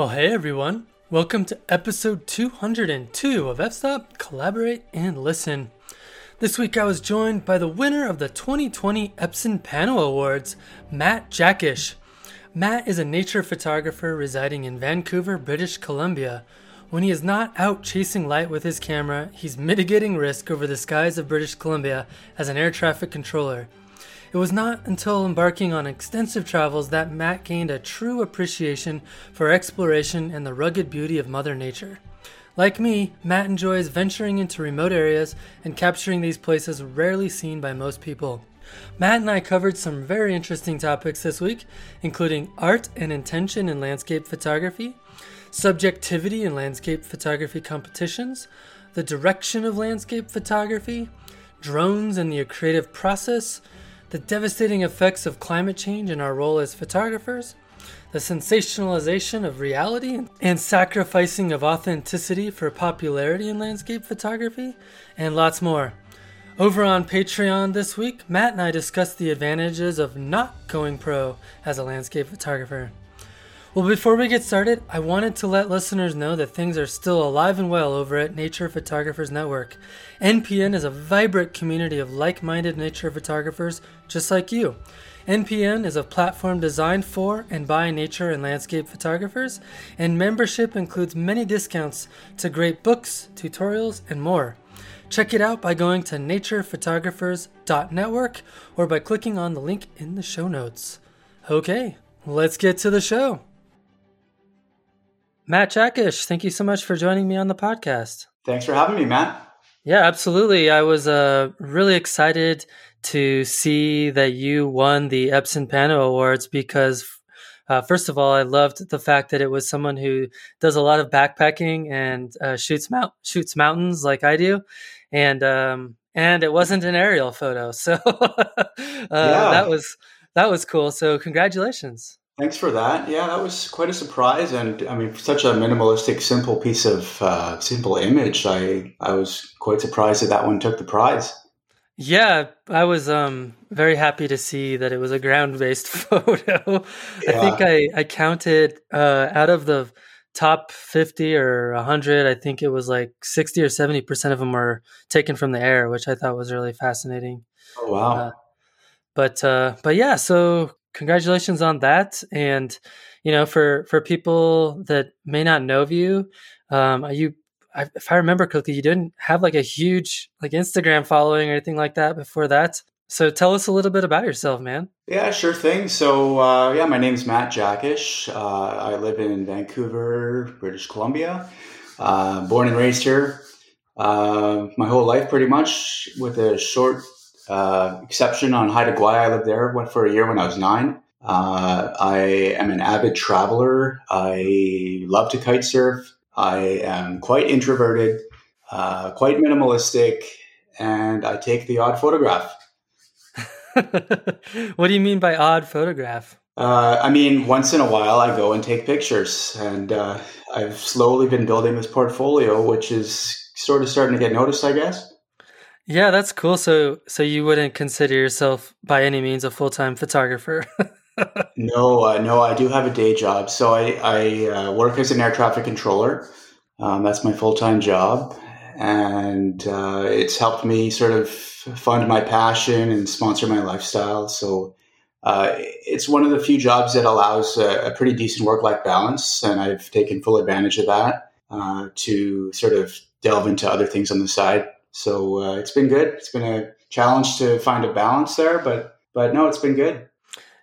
Well, hey everyone. Welcome to episode 202 of F-Stop Collaborate and Listen. This week I was joined by the winner of the 2020 Epson Pano Awards, Matt Jaquish. Matt is a nature photographer residing in Vancouver, British Columbia. When he is not out chasing light with his camera, he's mitigating risk over the skies of British Columbia as an air traffic controller. It was not until embarking on extensive travels that Matt gained a true appreciation for exploration and the rugged beauty of Mother Nature. Like me, Matt enjoys venturing into remote areas and capturing these places rarely seen by most people. Matt and I covered some very interesting topics this week, including art and intention in landscape photography, subjectivity in landscape photography competitions, the direction of landscape photography, drones and the creative process, the devastating effects of climate change and our role as photographers, the sensationalization of reality and sacrificing of authenticity for popularity in landscape photography, and lots more. Over on Patreon this week, Matt and I discussed the advantages of not going pro as a landscape photographer. Well, before we get started, I wanted to let listeners know that things are still alive and well over at Nature Photographers Network. NPN is a vibrant community of like minded nature photographers just like you. NPN is a platform designed for and by nature and landscape photographers, and membership includes many discounts to great books, tutorials, and more. Check it out by going to naturephotographers.network or by clicking on the link in the show notes. Okay, let's get to the show. Matt Jaquish, thank you so much for joining me on the podcast. Thanks for having me, Matt. Yeah, absolutely. I was uh, really excited to see that you won the Epson Pano Awards because uh, first of all, I loved the fact that it was someone who does a lot of backpacking and uh, shoots mount shoots mountains like I do, and um, and it wasn't an aerial photo, so uh, yeah. that was that was cool. So congratulations. Thanks for that. Yeah, that was quite a surprise, and I mean, such a minimalistic, simple piece of uh, simple image. I I was quite surprised that that one took the prize. Yeah, I was um, very happy to see that it was a ground based photo. Yeah. I think I, I counted uh, out of the top 50 or 100, I think it was like 60 or 70% of them were taken from the air, which I thought was really fascinating. Oh, wow. Uh, but, uh, but yeah, so congratulations on that. And, you know, for, for people that may not know of you, um, you I, if I remember correctly, you didn't have like a huge like Instagram following or anything like that before that. So tell us a little bit about yourself, man. Yeah, sure thing. So uh, yeah, my name's Matt Jaquish. Uh, I live in Vancouver, British Columbia. Uh, born and raised here. Uh, my whole life, pretty much, with a short uh, exception on Haida Gwaii. I lived there. Went for a year when I was nine. Uh, I am an avid traveler. I love to kite surf. I am quite introverted, uh, quite minimalistic, and I take the odd photograph. what do you mean by odd photograph? Uh, I mean, once in a while, I go and take pictures, and uh, I've slowly been building this portfolio, which is sort of starting to get noticed, I guess. Yeah, that's cool. So, so you wouldn't consider yourself by any means a full time photographer? no, uh, no, I do have a day job. So I, I uh, work as an air traffic controller. Um, that's my full time job. And uh, it's helped me sort of fund my passion and sponsor my lifestyle. So uh, it's one of the few jobs that allows a, a pretty decent work life balance. And I've taken full advantage of that uh, to sort of delve into other things on the side. So uh, it's been good. It's been a challenge to find a balance there, but but no, it's been good.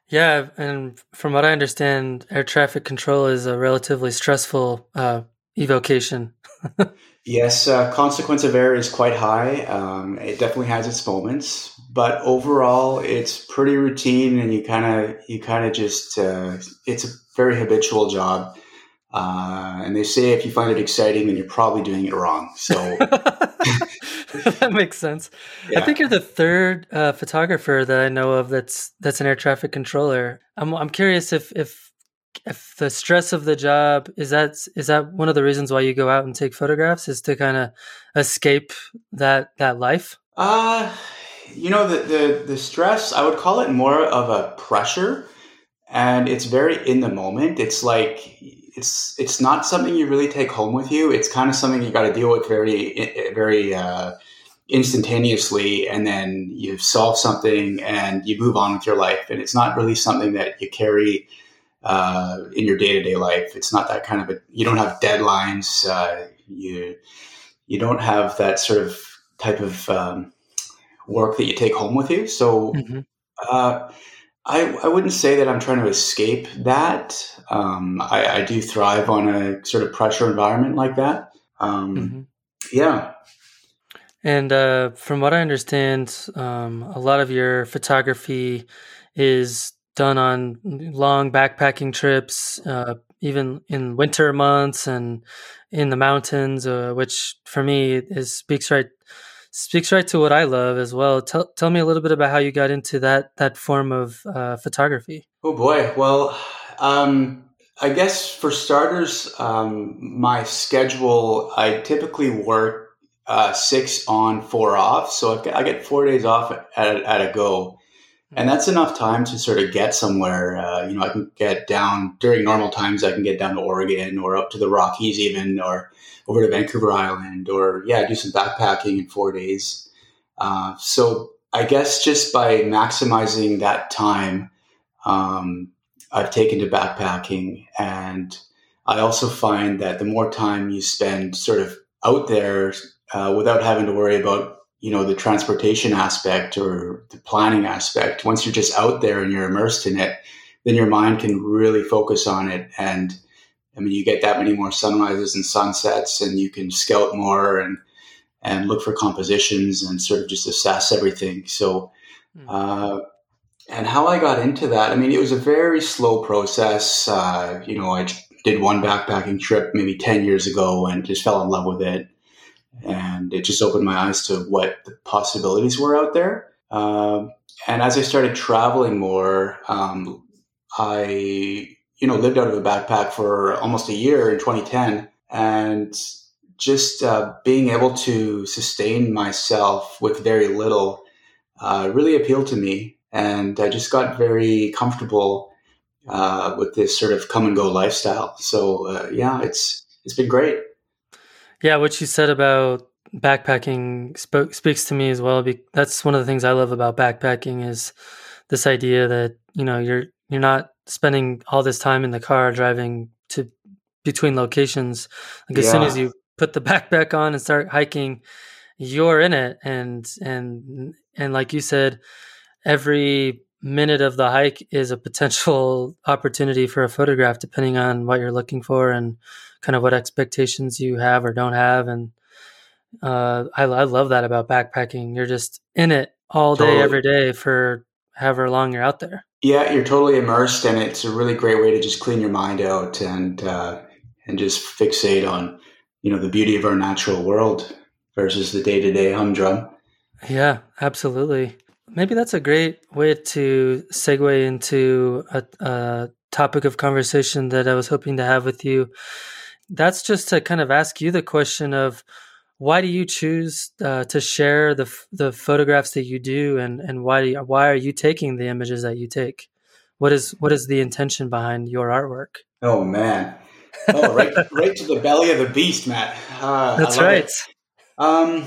Yeah, and from what I understand, air traffic control is a relatively stressful uh, evocation. yes, uh, consequence of air is quite high. Um, it definitely has its moments, but overall, it's pretty routine, and you kind of you kind of just uh, it's a very habitual job. Uh, and they say if you find it exciting, then you're probably doing it wrong. So that makes sense. Yeah. I think you're the third uh, photographer that I know of that's that's an air traffic controller. I'm I'm curious if if if the stress of the job is that is that one of the reasons why you go out and take photographs is to kind of escape that that life. Uh you know the, the the stress I would call it more of a pressure and it's very in the moment. It's like it's it's not something you really take home with you. It's kind of something you got to deal with very very uh, instantaneously, and then you solve something and you move on with your life. And it's not really something that you carry uh, in your day to day life. It's not that kind of a. You don't have deadlines. Uh, you you don't have that sort of type of um, work that you take home with you. So. Mm-hmm. I, I wouldn't say that I'm trying to escape that. Um, I, I, do thrive on a sort of pressure environment like that. Um, mm-hmm. Yeah. And uh, from what I understand, um, a lot of your photography is done on long backpacking trips, uh, even in winter months and in the mountains, uh, which for me is speaks right speaks right to what I love as well. Tell tell me a little bit about how you got into that that form of uh, photography. Oh boy, well, um, I guess for starters, um, my schedule I typically work uh, six on, four off, so I get four days off at, at a go. And that's enough time to sort of get somewhere. Uh, you know, I can get down during normal times. I can get down to Oregon or up to the Rockies, even, or over to Vancouver Island or yeah, do some backpacking in four days. Uh, so I guess just by maximizing that time, um, I've taken to backpacking, and I also find that the more time you spend sort of out there uh, without having to worry about you know the transportation aspect or the planning aspect, once you're just out there and you're immersed in it, then your mind can really focus on it and I mean, you get that many more sunrises and sunsets, and you can scout more and and look for compositions and sort of just assess everything. So, hmm. uh, and how I got into that, I mean, it was a very slow process. Uh, you know, I did one backpacking trip maybe ten years ago and just fell in love with it, and it just opened my eyes to what the possibilities were out there. Uh, and as I started traveling more, um, I you know, lived out of a backpack for almost a year in 2010 and just uh, being able to sustain myself with very little uh, really appealed to me. And I just got very comfortable uh, with this sort of come and go lifestyle. So uh, yeah, it's it's been great. Yeah, what you said about backpacking spoke, speaks to me as well. That's one of the things I love about backpacking is this idea that you know you're you're not spending all this time in the car driving to between locations. Like as yeah. soon as you put the backpack on and start hiking, you're in it. And and and like you said, every minute of the hike is a potential opportunity for a photograph, depending on what you're looking for and kind of what expectations you have or don't have. And uh, I, I love that about backpacking. You're just in it all day, totally. every day for however long you're out there. Yeah, you're totally immersed, and it's a really great way to just clean your mind out and uh, and just fixate on you know the beauty of our natural world versus the day to day humdrum. Yeah, absolutely. Maybe that's a great way to segue into a, a topic of conversation that I was hoping to have with you. That's just to kind of ask you the question of why do you choose uh, to share the the photographs that you do, and and why you, why are you taking the images that you take? What is what is the intention behind your artwork? Oh man, oh right right to the belly of the beast, Matt. Uh, That's right. It. Um,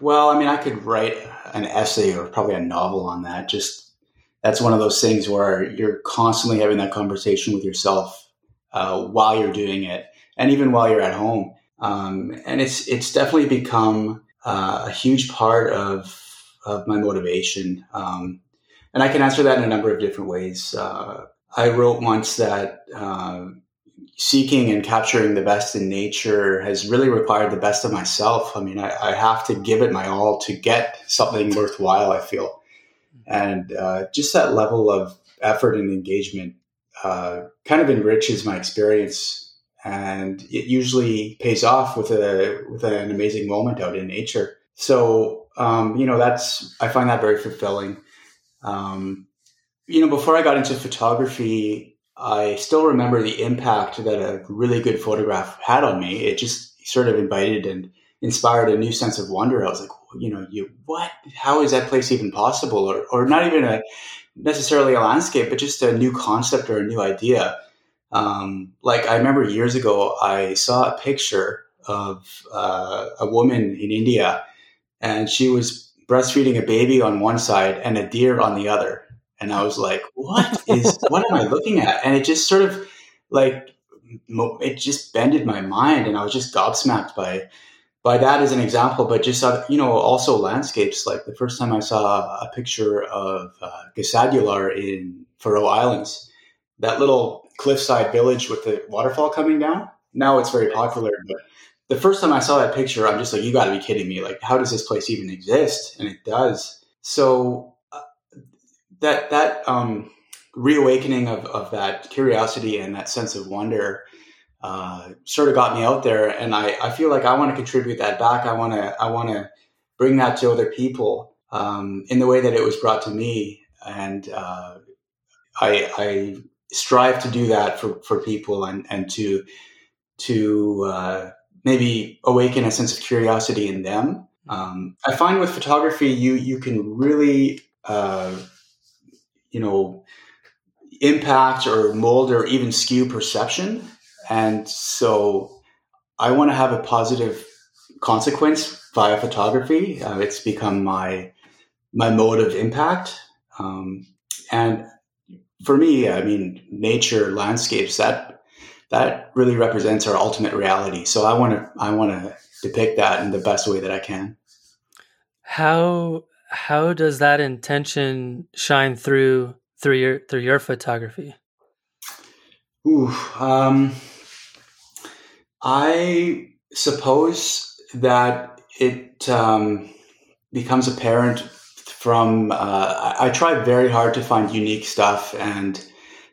well, I mean, I could write an essay or probably a novel on that. Just that's one of those things where you're constantly having that conversation with yourself uh, while you're doing it, and even while you're at home um, and it's it's definitely become uh, a huge part of of my motivation. Um, and I can answer that in a number of different ways. Uh, I wrote once that uh, seeking and capturing the best in nature has really required the best of myself. I mean, I, I have to give it my all to get something worthwhile. I feel, and uh, just that level of effort and engagement uh, kind of enriches my experience and it usually pays off with a with an amazing moment out in nature. So um, you know that's I find that very fulfilling. Um, you know, before I got into photography, I still remember the impact that a really good photograph had on me. It just sort of invited and inspired a new sense of wonder. I was like, you know, you what? How is that place even possible? Or or not even a necessarily a landscape, but just a new concept or a new idea Um, like I remember years ago, I saw a picture of uh, a woman in India, and she was breastfeeding a baby on one side and a deer on the other. And I was like, "What is? what am I looking at?" And it just sort of like it just bended my mind, and I was just gobsmacked by by that as an example. But just you know, also landscapes. Like the first time I saw a picture of uh, Gasadalur in Faroe Islands, that little cliffside village with the waterfall coming down. Now it's very popular, but the first time I saw that picture, I'm just like, you got to be kidding me! Like, how does this place even exist? And it does. So uh, that that um, reawakening of, of that curiosity and that sense of wonder uh, sort of got me out there, and I, I feel like I want to contribute that back. I want to I want to bring that to other people um, in the way that it was brought to me, and uh, I, I strive to do that for, for people and, and to to uh, maybe awaken a sense of curiosity in them. Um, I find with photography, you you can really uh, you know impact or mold or even skew perception, and so I want to have a positive consequence via photography. Uh, it's become my my mode of impact, um, and for me, I mean, nature, landscapes that that really represents our ultimate reality. So I want to I want to depict that in the best way that I can. How how does that intention shine through through your through your photography? Ooh, um, I suppose that it um, becomes apparent from. Uh, I, I try very hard to find unique stuff and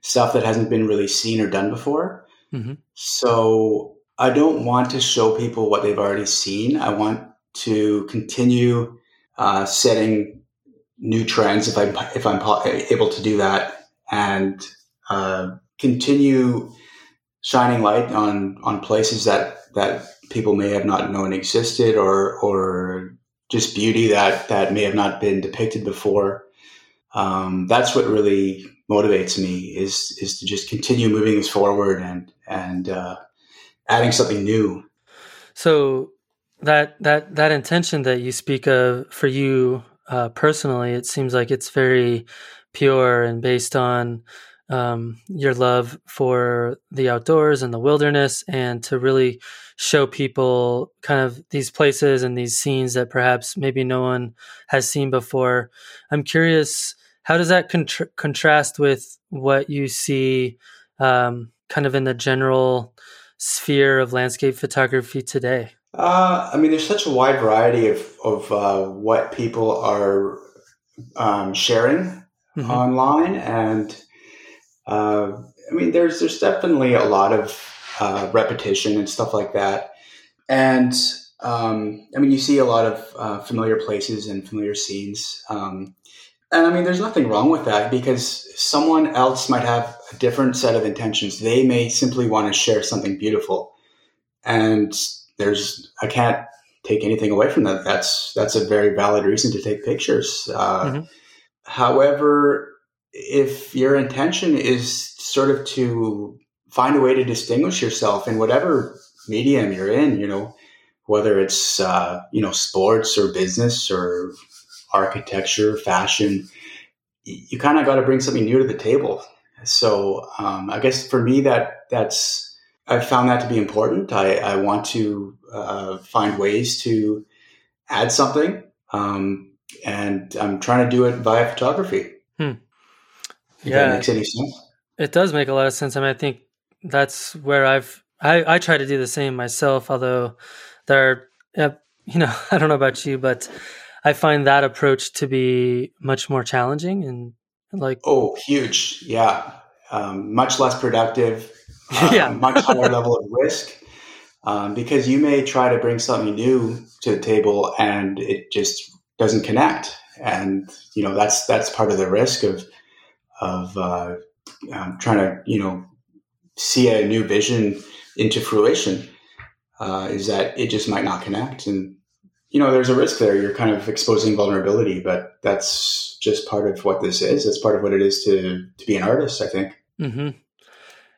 stuff that hasn't been really seen or done before. Mm-hmm. So I don't want to show people what they've already seen. I want to continue uh, setting new trends if I'm if I'm able to do that, and uh, continue shining light on on places that that people may have not known existed, or or just beauty that that may have not been depicted before. Um, that's what really motivates me is is to just continue moving us forward and and uh, adding something new. So that that that intention that you speak of for you uh, personally, it seems like it's very pure and based on um, your love for the outdoors and the wilderness, and to really show people kind of these places and these scenes that perhaps maybe no one has seen before. I'm curious how does that contra- contrast with what you see um, kind of in the general sphere of landscape photography today? Uh, I mean, there's such a wide variety of, of uh, what people are um, sharing mm-hmm. online. And uh, I mean, there's, there's definitely a lot of uh, repetition and stuff like that. And um, I mean, you see a lot of uh, familiar places and familiar scenes. Um, and I mean, there's nothing wrong with that because someone else might have a different set of intentions. They may simply want to share something beautiful. And there's, I can't take anything away from that. That's, that's a very valid reason to take pictures. Uh, mm-hmm. However, if your intention is sort of to find a way to distinguish yourself in whatever medium you're in, you know, whether it's, uh, you know, sports or business or architecture, fashion, you kind of got to bring something new to the table. So um, I guess for me, that that's I found that to be important. I, I want to uh, find ways to add something, um, and I'm trying to do it via photography. Hmm. yeah, that makes any sense. It does make a lot of sense. I mean, I think that's where I've I, I try to do the same myself. Although there, are, you know, I don't know about you, but I find that approach to be much more challenging and like oh, huge, yeah, um, much less productive, uh, yeah, much higher level of risk. Um, because you may try to bring something new to the table and it just doesn't connect, and you know that's that's part of the risk of of uh, um, trying to you know see a new vision into fruition. Uh, is that it just might not connect, and you know, there's a risk there. You're kind of exposing vulnerability, but that's just part of what this is. It's part of what it is to to be an artist. I think. Mm-hmm.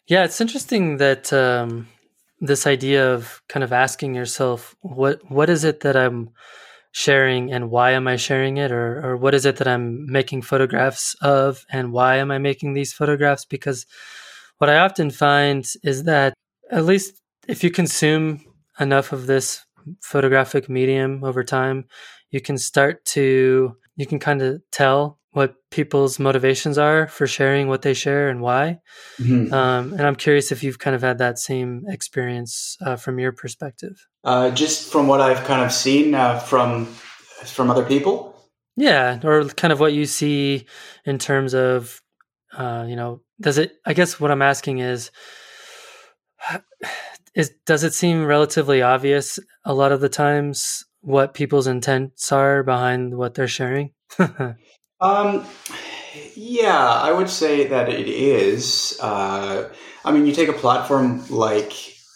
Yeah, it's interesting that um, this idea of kind of asking yourself what what is it that I'm sharing and why am I sharing it or or what is it that I'm making photographs of and why am I making these photographs because what I often find is that at least if you consume enough of this photographic medium over time, you can start to you can kind of tell what people's motivations are for sharing what they share and why. Mm-hmm. Um, and I'm curious if you've kind of had that same experience uh, from your perspective. Uh, just from what I've kind of seen uh, from from other people. Yeah, or kind of what you see in terms of, uh, you know, does it? I guess what I'm asking is, is does it seem relatively obvious a lot of the times what people's intents are behind what they're sharing? um, yeah, I would say that it is. Uh, I mean, you take a platform like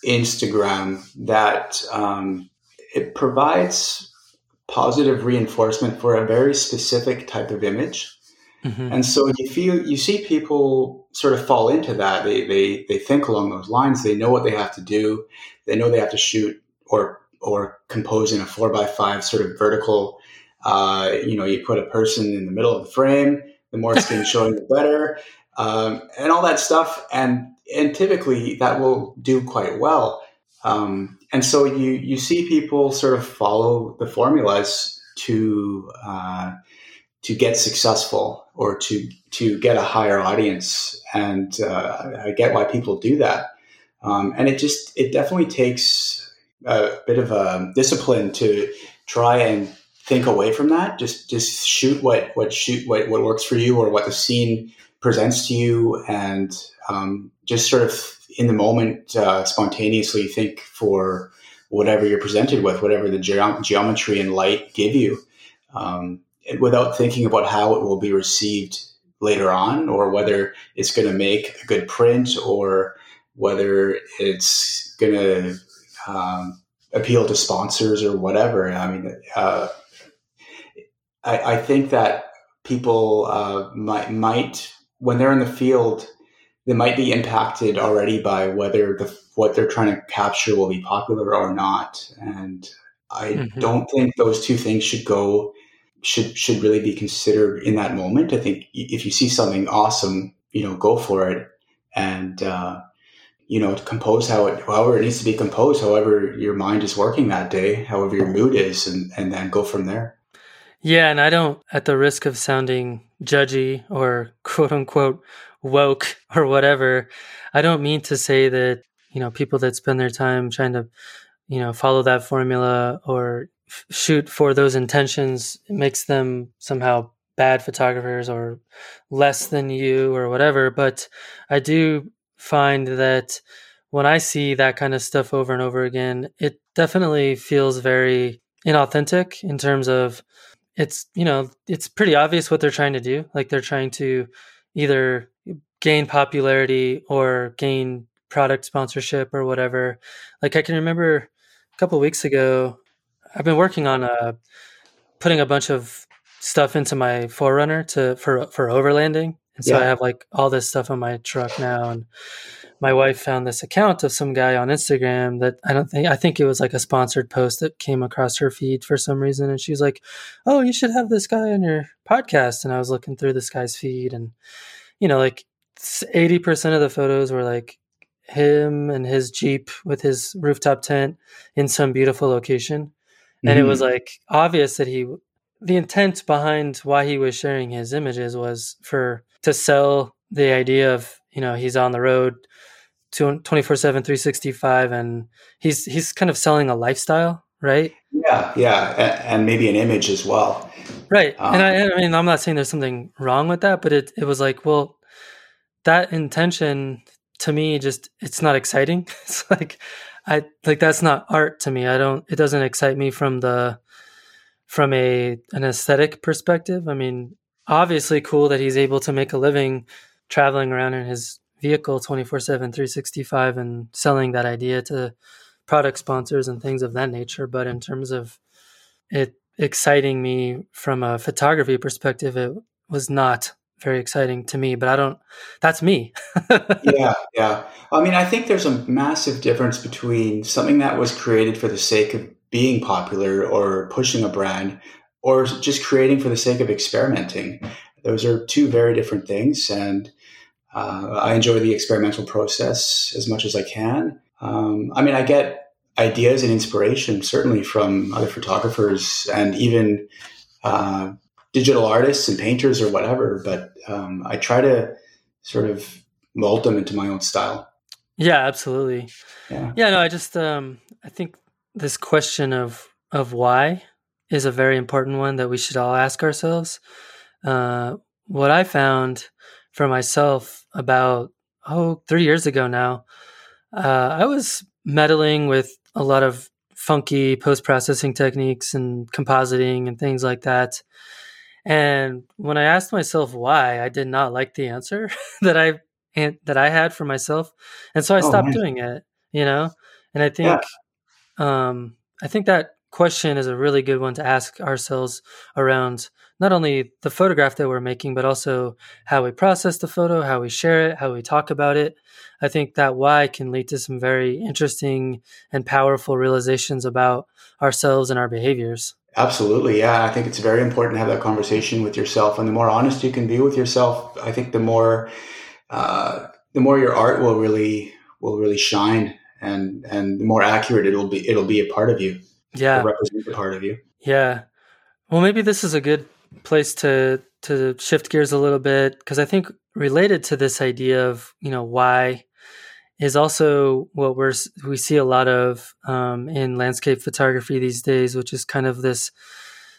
Instagram that um, it provides positive reinforcement for a very specific type of image. Mm-hmm. And so you feel you see people sort of fall into that. They, they they think along those lines. They know what they have to do. They know they have to shoot or or compose in a four by five sort of vertical. Uh, you know, you put a person in the middle of the frame. The more skin showing, the better, um, and all that stuff. And and typically that will do quite well. Um, and so you you see people sort of follow the formulas to uh, to get successful or to to get a higher audience. And uh, I get why people do that. Um, and it just it definitely takes a bit of a discipline to try and think away from that. Just just shoot what what shoot what, what works for you or what the scene presents to you, and um, just sort of in the moment uh, spontaneously think for whatever you're presented with, whatever the ge- geometry and light give you. Um, without thinking about how it will be received later on or whether it's going to make a good print or whether it's going to um, appeal to sponsors or whatever. I mean, uh, I, I, think that people uh, might, might, when they're in the field, they might be impacted already by whether the what they're trying to capture will be popular or not. And I mm-hmm. don't think those two things should go should should really be considered in that moment. I think if you see something awesome, you know, go for it, and uh, you know, compose how it, however it needs to be composed, however your mind is working that day, however your mood is, and and then go from there. Yeah, and I don't, at the risk of sounding judgy or quote unquote woke or whatever, I don't mean to say that you know people that spend their time trying to you know follow that formula or shoot for those intentions makes them somehow bad photographers or less than you or whatever. But I do find that when I see that kind of stuff over and over again, it definitely feels very inauthentic in terms of it's, you know, it's pretty obvious what they're trying to do. Like they're trying to either gain popularity or gain product sponsorship or whatever. Like I can remember a couple weeks ago, I've been working on uh, putting a bunch of stuff into my 4Runner to for for overlanding, and so yeah. I have like all this stuff on my truck now. And my wife found this account of some guy on Instagram that I don't think I think it was like a sponsored post that came across her feed for some reason, and she's like, "Oh, you should have this guy on your podcast." And I was looking through this guy's feed, and you know, like eighty percent of the photos were like him and his jeep with his rooftop tent in some beautiful location and mm-hmm. it was mm-hmm. like obvious that he the intent behind why he was sharing his images was for to sell the idea of you know he's on the road 24 7 365 and he's he's kind of selling a lifestyle right yeah yeah and maybe an image as well right um, and I, I mean i'm not saying there's something wrong with that but it, it was like well that intention to me just it's not exciting it's like I like that's not art to me. I don't it doesn't excite me from the from a an aesthetic perspective. I mean, obviously cool that he's able to make a living traveling around in his vehicle 24/7 365 and selling that idea to product sponsors and things of that nature, but in terms of it exciting me from a photography perspective, it was not very exciting to me, but I don't that's me. yeah. Yeah. I mean, I think there's a massive difference between something that was created for the sake of being popular or pushing a brand or just creating for the sake of experimenting. Those are two very different things. And uh, I enjoy the experimental process as much as I can. Um, I mean, I get ideas and inspiration certainly from other photographers and even uh, digital artists and painters or whatever, but um, I try to sort of mold them into my own style. Yeah, absolutely. Yeah, yeah no, I just um, I think this question of of why is a very important one that we should all ask ourselves. Uh, what I found for myself about oh three years ago now, uh, I was meddling with a lot of funky post processing techniques and compositing and things like that. And when I asked myself why, I did not like the answer that I that I had for myself, and so I oh, stopped doing it. You know, and I think, yeah. um, I think that question is a really good one to ask ourselves around not only the photograph that we're making, but also how we process the photo, how we share it, how we talk about it. I think that why can lead to some very interesting and powerful realizations about ourselves and our behaviors. Absolutely. Yeah. I think it's very important to have that conversation with yourself. And the more honest you can be with yourself, I think the more, uh, the more your art will really, will really shine and, and the more accurate it'll be, it'll be a part of you. Yeah. Represent a part of you. Yeah. Well, maybe this is a good place to, to shift gears a little bit because I think related to this idea of, you know, why is also what we're we see a lot of um, in landscape photography these days, which is kind of this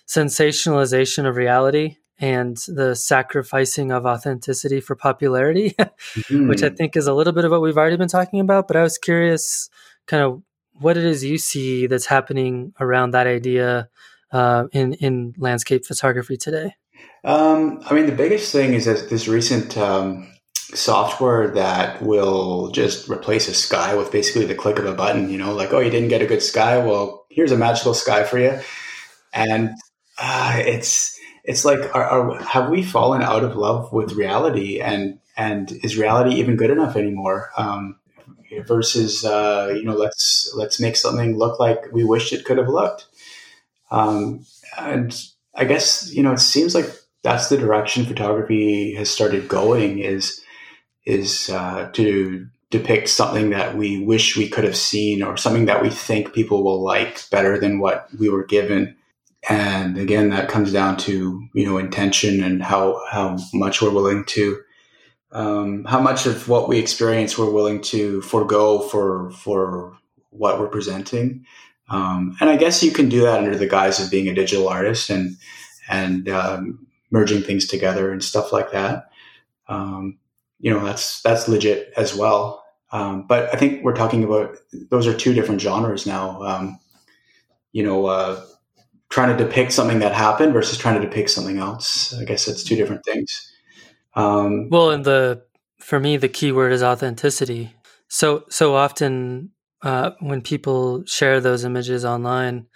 sensationalization of reality and the sacrificing of authenticity for popularity, mm-hmm. which I mm-hmm. think is a little bit of what we've already been talking about. But I was curious, kind of what it is you see that's happening around that idea uh, in in landscape photography today. Um, I mean, the biggest thing is that this recent um, software that will just replace a sky with basically the click of a button. You know, like oh, you didn't get a good sky. Well, here's a magical sky for you, and uh, it's it's like are, are, have we fallen out of love with reality and and is reality even good enough anymore um, versus uh, you know let's let's make something look like we wished it could have looked um, and i guess you know it seems like that's the direction photography has started going is is uh, to depict something that we wish we could have seen or something that we think people will like better than what we were given. And again, that comes down to you know intention and how how much we're willing to um, how much of what we experience we're willing to forego for for what we're presenting. Um, and I guess you can do that under the guise of being a digital artist and and um, merging things together and stuff like that. Um, you know that's that's legit as well. Um, but I think we're talking about those are two different genres now. Um, you know, uh, trying to depict something that happened versus trying to depict something else. I guess it's two different things. Um, well, and the for me the key word is authenticity. So so often uh, when people share those images online,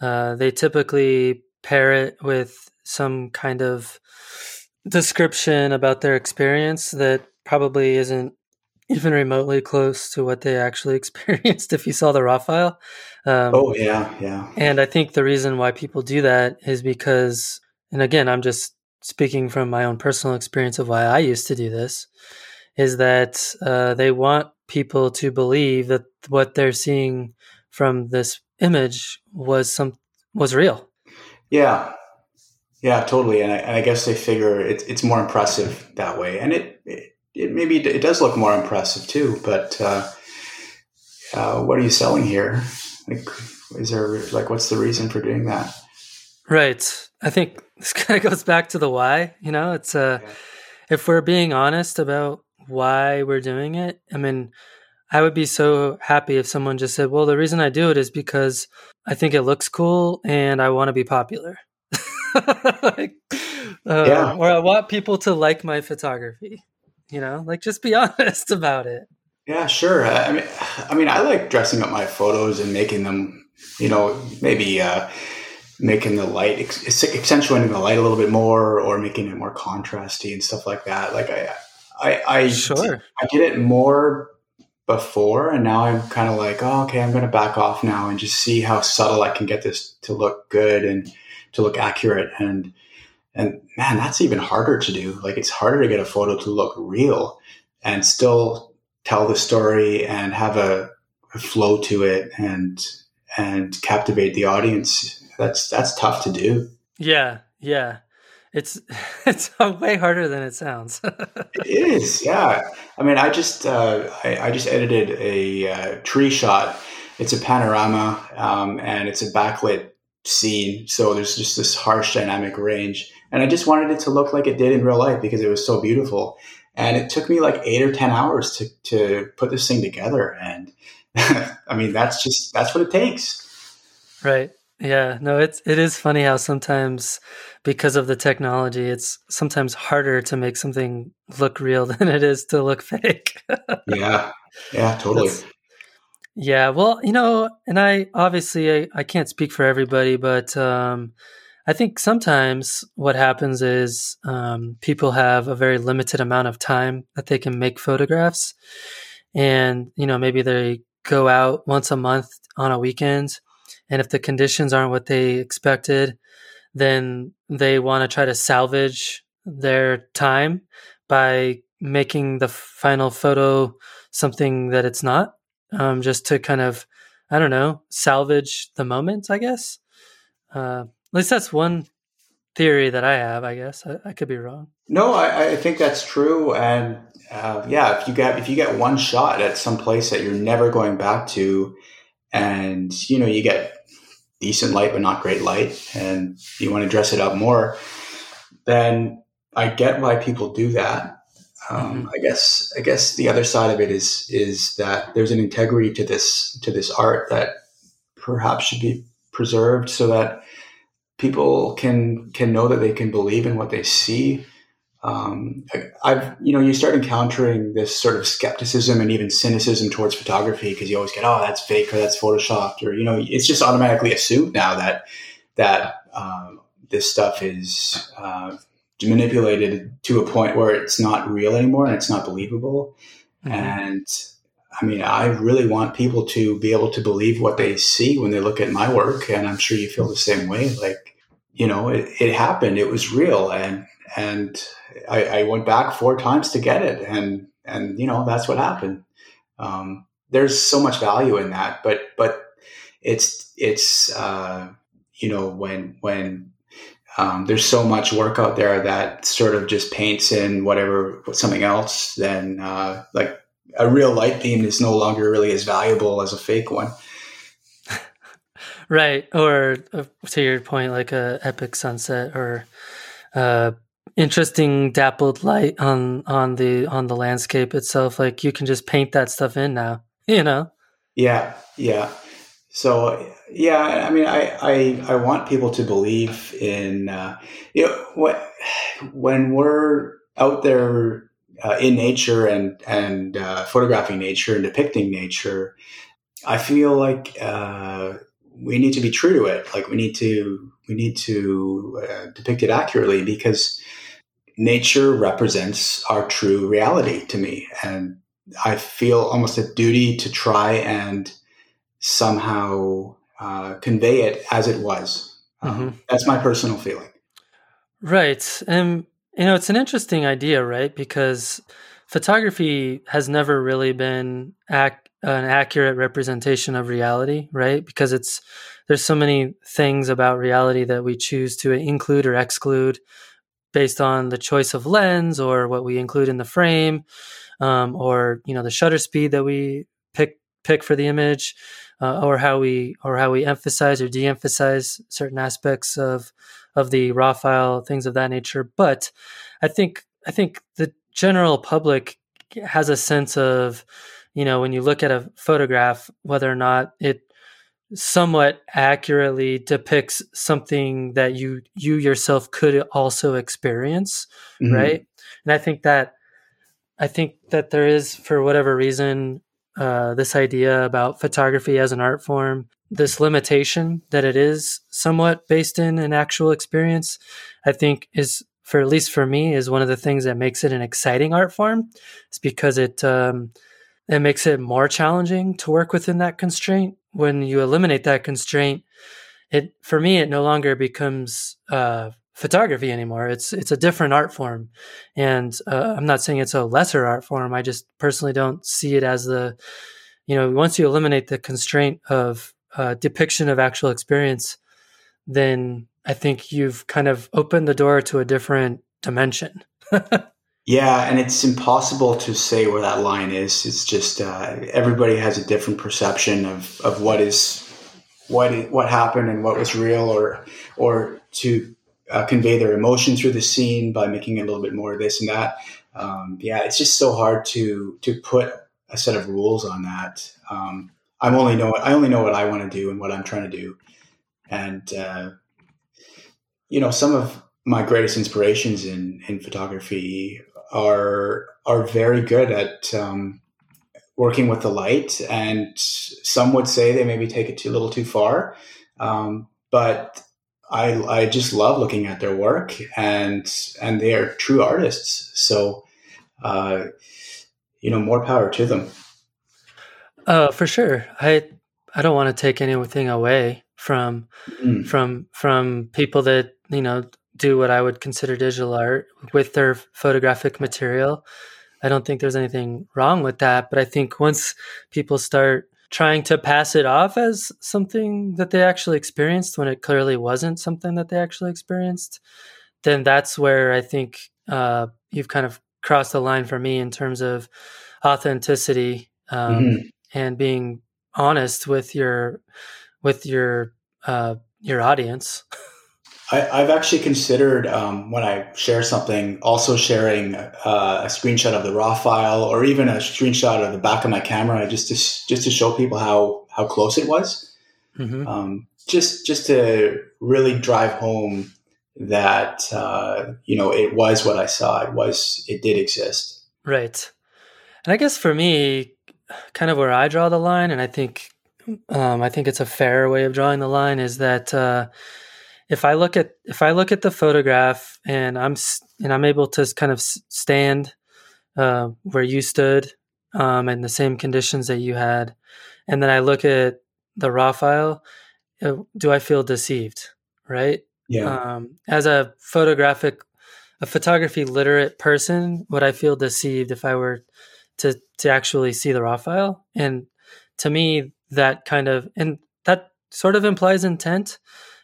uh, they typically pair it with some kind of description about their experience that probably isn't even remotely close to what they actually experienced if you saw the raw file. Um, oh, yeah, yeah. And I think the reason why people do that is because, and again, I'm just speaking from my own personal experience of why I used to do this, is that uh, they want people to believe that what they're seeing from this image was some was real. Yeah, yeah, totally. And I, and I guess they figure it, it's more impressive that way. And it, it, it, maybe it does look more impressive too, but, uh, uh, what are you selling here? Like, is there like, what's the reason for doing that? Right. I think this kind of goes back to the why, you know, it's, uh, yeah. if we're being honest about why we're doing it, I mean, I would be so happy if someone just said, well, the reason I do it is because I think it looks cool and I want to be popular like, uh, yeah. Or I want people to like my photography. You know, like just be honest about it. Yeah, sure. I mean, I mean, I like dressing up my photos and making them, you know, maybe uh, making the light accentuating the light a little bit more, or making it more contrasty and stuff like that. Like I, I, I sure. I did it more before, and now I'm kind of like, oh, okay, I'm going to back off now and just see how subtle I can get this to look good and to look accurate. And and man, that's even harder to do. Like it's harder to get a photo to look real and still tell the story and have a, a flow to it and and captivate the audience. That's that's tough to do. Yeah, yeah. It's it's way harder than it sounds. it is, yeah. I mean, I just uh, I, I, just edited a uh, tree shot. It's a panorama, um, and it's a backlit scene. So there's just this harsh dynamic range, and I just wanted it to look like it did in real life because it was so beautiful. And it took me like eight or ten hours to to put this thing together. And I mean, that's just that's what it takes. Right. Yeah, no, it's it is funny how sometimes because of the technology, it's sometimes harder to make something look real than it is to look fake. yeah, yeah, totally. That's, yeah, well, you know, and I obviously I, I can't speak for everybody, but um, I think sometimes what happens is um, people have a very limited amount of time that they can make photographs, and you know maybe they go out once a month on a weekend and if the conditions aren't what they expected, then they want to try to salvage their time by making the final photo something that it's not, um, just to kind of, I don't know, salvage the moment, I guess. Uh, at least that's one theory that I have, I guess. I, I could be wrong. No, I, I think that's true. And uh, yeah, if you get if you get one shot at some place that you're never going back to, and you know you get decent light but not great light and you want to dress it up more then i get why people do that um, mm-hmm. i guess i guess the other side of it is is that there's an integrity to this to this art that perhaps should be preserved so that people can can know that they can believe in what they see um, I've, you know, you start encountering this sort of skepticism and even cynicism towards photography because you always get, oh, that's fake or that's photoshopped, or you know, it's just automatically assumed now that that um, this stuff is uh, manipulated to a point where it's not real anymore and it's not believable. Mm-hmm. And I mean, I really want people to be able to believe what they see when they look at my work, and I'm sure you feel the same way. Like, you know, it, it happened, it was real, and and I, I, went back four times to get it, and and you know that's what happened. Um, there's so much value in that, but but it's it's uh, you know when when um, there's so much work out there that sort of just paints in whatever something else, then uh, like a real light beam is no longer really as valuable as a fake one. right, or uh, to your point, like a epic sunset or uh, interesting dappled light on on the on the landscape itself. Like you can just paint that stuff in now you know? Yeah. Yeah so yeah i mean i i, I want people to believe in uh, you know when we're out there uh, in nature and and uh, photographing nature and depicting nature i feel like uh, we need to be true to it like we need to we need to uh, depict it accurately because nature represents our true reality to me. And I feel almost a duty to try and somehow uh, convey it as it was. Um, mm-hmm. That's my personal feeling. Right. And, you know, it's an interesting idea, right? Because photography has never really been ac- an accurate representation of reality, right? Because it's, there's so many things about reality that we choose to include or exclude based on the choice of lens or what we include in the frame um, or you know the shutter speed that we pick pick for the image uh, or how we or how we emphasize or de-emphasize certain aspects of of the raw file things of that nature but i think i think the general public has a sense of you know when you look at a photograph whether or not it somewhat accurately depicts something that you you yourself could also experience mm-hmm. right and i think that i think that there is for whatever reason uh, this idea about photography as an art form this limitation that it is somewhat based in an actual experience i think is for at least for me, is one of the things that makes it an exciting art form. It's because it um, it makes it more challenging to work within that constraint. When you eliminate that constraint, it for me it no longer becomes uh, photography anymore. It's it's a different art form, and uh, I'm not saying it's a lesser art form. I just personally don't see it as the you know once you eliminate the constraint of uh, depiction of actual experience, then I think you've kind of opened the door to a different dimension. yeah, and it's impossible to say where that line is. It's just uh, everybody has a different perception of, of what is what what happened and what was real, or or to uh, convey their emotion through the scene by making it a little bit more of this and that. Um, yeah, it's just so hard to to put a set of rules on that. Um, I'm only know I only know what I want to do and what I'm trying to do, and uh, you know some of my greatest inspirations in in photography are are very good at um, working with the light, and some would say they maybe take it too little too far, um, but I I just love looking at their work, and and they are true artists. So, uh, you know, more power to them. Uh, for sure. I I don't want to take anything away from mm. from from people that you know do what I would consider digital art with their photographic material. I don't think there's anything wrong with that, but I think once people start trying to pass it off as something that they actually experienced when it clearly wasn't something that they actually experienced, then that's where I think uh, you've kind of crossed the line for me in terms of authenticity. Um, mm-hmm and being honest with your with your uh, your audience. I, have actually considered um, when I share something, also sharing uh, a screenshot of the raw file or even a screenshot of the back of my camera, just to just to show people how how close it was. Mm-hmm. Um, just just to really drive home that uh, you know it was what I saw. It was it did exist. Right, and I guess for me, kind of where I draw the line, and I think um, I think it's a fair way of drawing the line is that uh, if I look at if I look at the photograph and I'm and I'm able to kind of stand uh, where you stood um, in the same conditions that you had, and then I look at the raw file, uh, do I feel deceived? Right? Yeah. Um, as a photographic, a photography literate person, would I feel deceived if I were to to actually see the raw file and to me that kind of and that sort of implies intent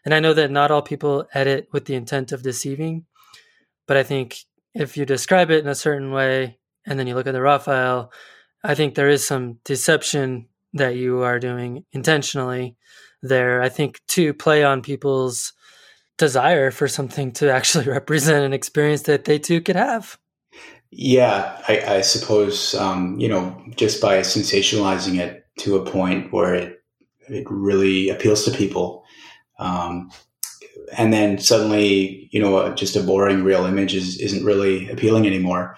and i know that not all people edit with the intent of deceiving but i think if you describe it in a certain way and then you look at the raw file i think there is some deception that you are doing intentionally there. I think to play on people's desire for something to actually represent an experience that they too could have. Yeah, I, I suppose um, you know just by sensationalizing it to a point where it it really appeals to people, um, and then suddenly you know just a boring real image is, isn't really appealing anymore.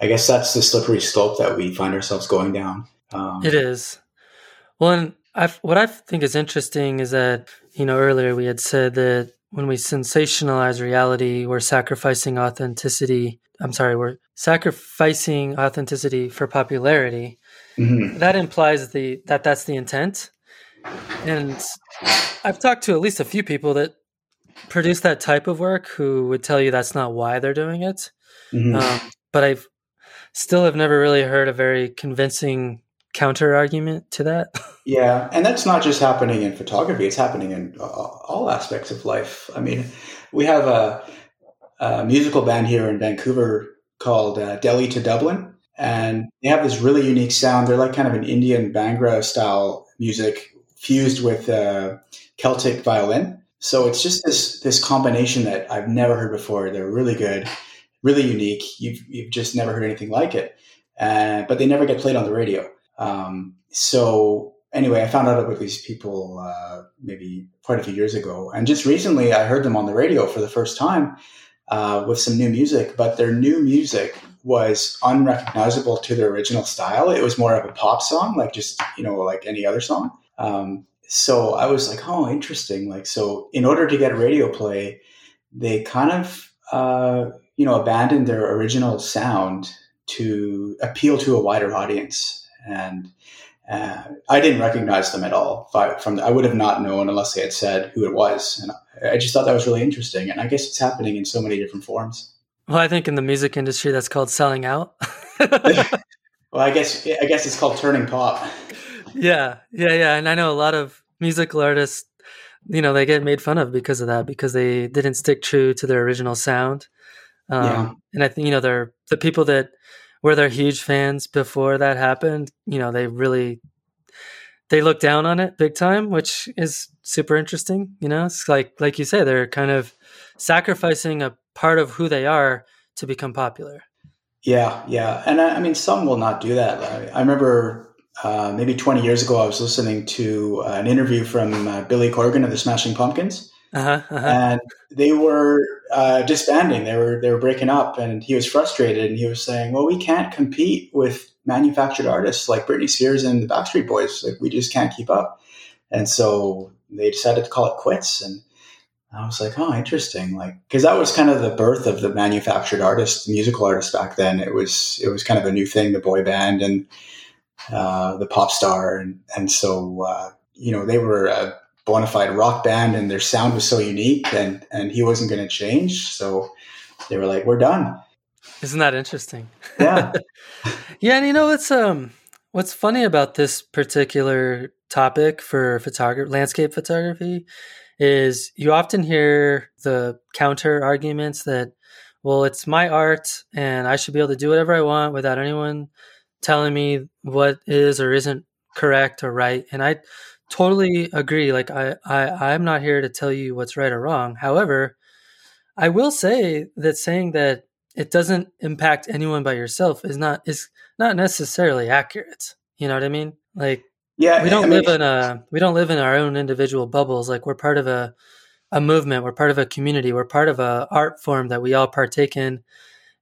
I guess that's the slippery slope that we find ourselves going down. Um, it is. Well, and I've, what I think is interesting is that you know earlier we had said that when we sensationalize reality, we're sacrificing authenticity. I'm sorry, we're sacrificing authenticity for popularity. Mm-hmm. That implies the that that's the intent. And I've talked to at least a few people that produce that type of work who would tell you that's not why they're doing it. Mm-hmm. Um, but I've still have never really heard a very convincing counter argument to that. Yeah, and that's not just happening in photography; it's happening in all aspects of life. I mean, we have a, a musical band here in Vancouver called uh, Delhi to Dublin, and they have this really unique sound. They're like kind of an Indian Bhangra style music fused with uh, Celtic violin. So it's just this this combination that I've never heard before. They're really good, really unique. You've you've just never heard anything like it, uh, but they never get played on the radio. Um, so anyway, I found out about these people uh, maybe quite a few years ago, and just recently I heard them on the radio for the first time uh, with some new music. But their new music was unrecognizable to their original style. It was more of a pop song, like just you know, like any other song. Um, so I was like, oh, interesting. Like, so in order to get radio play, they kind of uh, you know, abandoned their original sound to appeal to a wider audience. And uh, I didn't recognize them at all. From the, I would have not known unless they had said who it was, and I just thought that was really interesting. And I guess it's happening in so many different forms. Well, I think in the music industry, that's called selling out. well, I guess I guess it's called turning pop. Yeah, yeah, yeah. And I know a lot of musical artists, you know, they get made fun of because of that because they didn't stick true to their original sound. Um, yeah. And I think you know they're the people that were their huge fans before that happened. You know, they really they look down on it big time, which is super interesting. You know, it's like like you say, they're kind of sacrificing a part of who they are to become popular. Yeah, yeah, and I, I mean, some will not do that. I, I remember uh, maybe 20 years ago, I was listening to uh, an interview from uh, Billy Corgan of the Smashing Pumpkins, uh-huh, uh-huh. and they were uh, disbanding. They were they were breaking up, and he was frustrated. And he was saying, "Well, we can't compete with manufactured artists like Britney Spears and the Backstreet Boys. Like, we just can't keep up." And so they decided to call it quits. And I was like, oh, interesting. Like, because that was kind of the birth of the manufactured artist, musical artist back then. It was it was kind of a new thing, the boy band and uh, the pop star, and and so uh, you know they were a bona fide rock band, and their sound was so unique, and and he wasn't going to change, so they were like, we're done. Isn't that interesting? Yeah, yeah, and you know what's um what's funny about this particular topic for photography, landscape photography is you often hear the counter arguments that, well, it's my art and I should be able to do whatever I want without anyone telling me what is or isn't correct or right. And I totally agree. Like I, I I'm not here to tell you what's right or wrong. However, I will say that saying that it doesn't impact anyone but yourself is not is not necessarily accurate. You know what I mean? Like yeah, we don't I live in a we don't live in our own individual bubbles. Like we're part of a a movement. We're part of a community. We're part of a art form that we all partake in.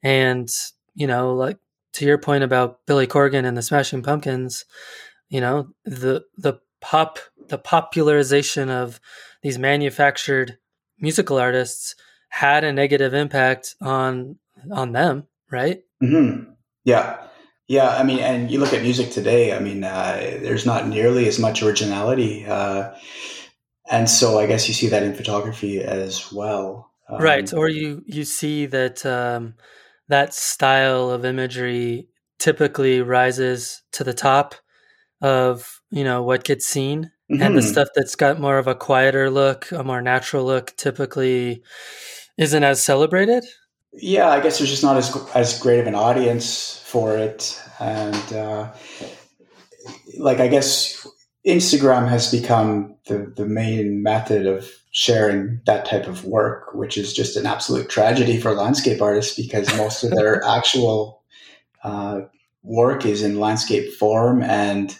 And you know, like to your point about Billy Corgan and the Smashing Pumpkins, you know, the the pop the popularization of these manufactured musical artists had a negative impact on on them, right? Mm-hmm. Yeah, yeah, I mean, and you look at music today. I mean, uh, there's not nearly as much originality, uh, and so I guess you see that in photography as well. Um, right, or you you see that um, that style of imagery typically rises to the top of you know what gets seen, mm-hmm. and the mm-hmm. stuff that's got more of a quieter look, a more natural look, typically isn't as celebrated. Yeah, I guess there's just not as as great of an audience for it, and uh, like I guess Instagram has become the the main method of sharing that type of work, which is just an absolute tragedy for landscape artists because most of their actual uh, work is in landscape form, and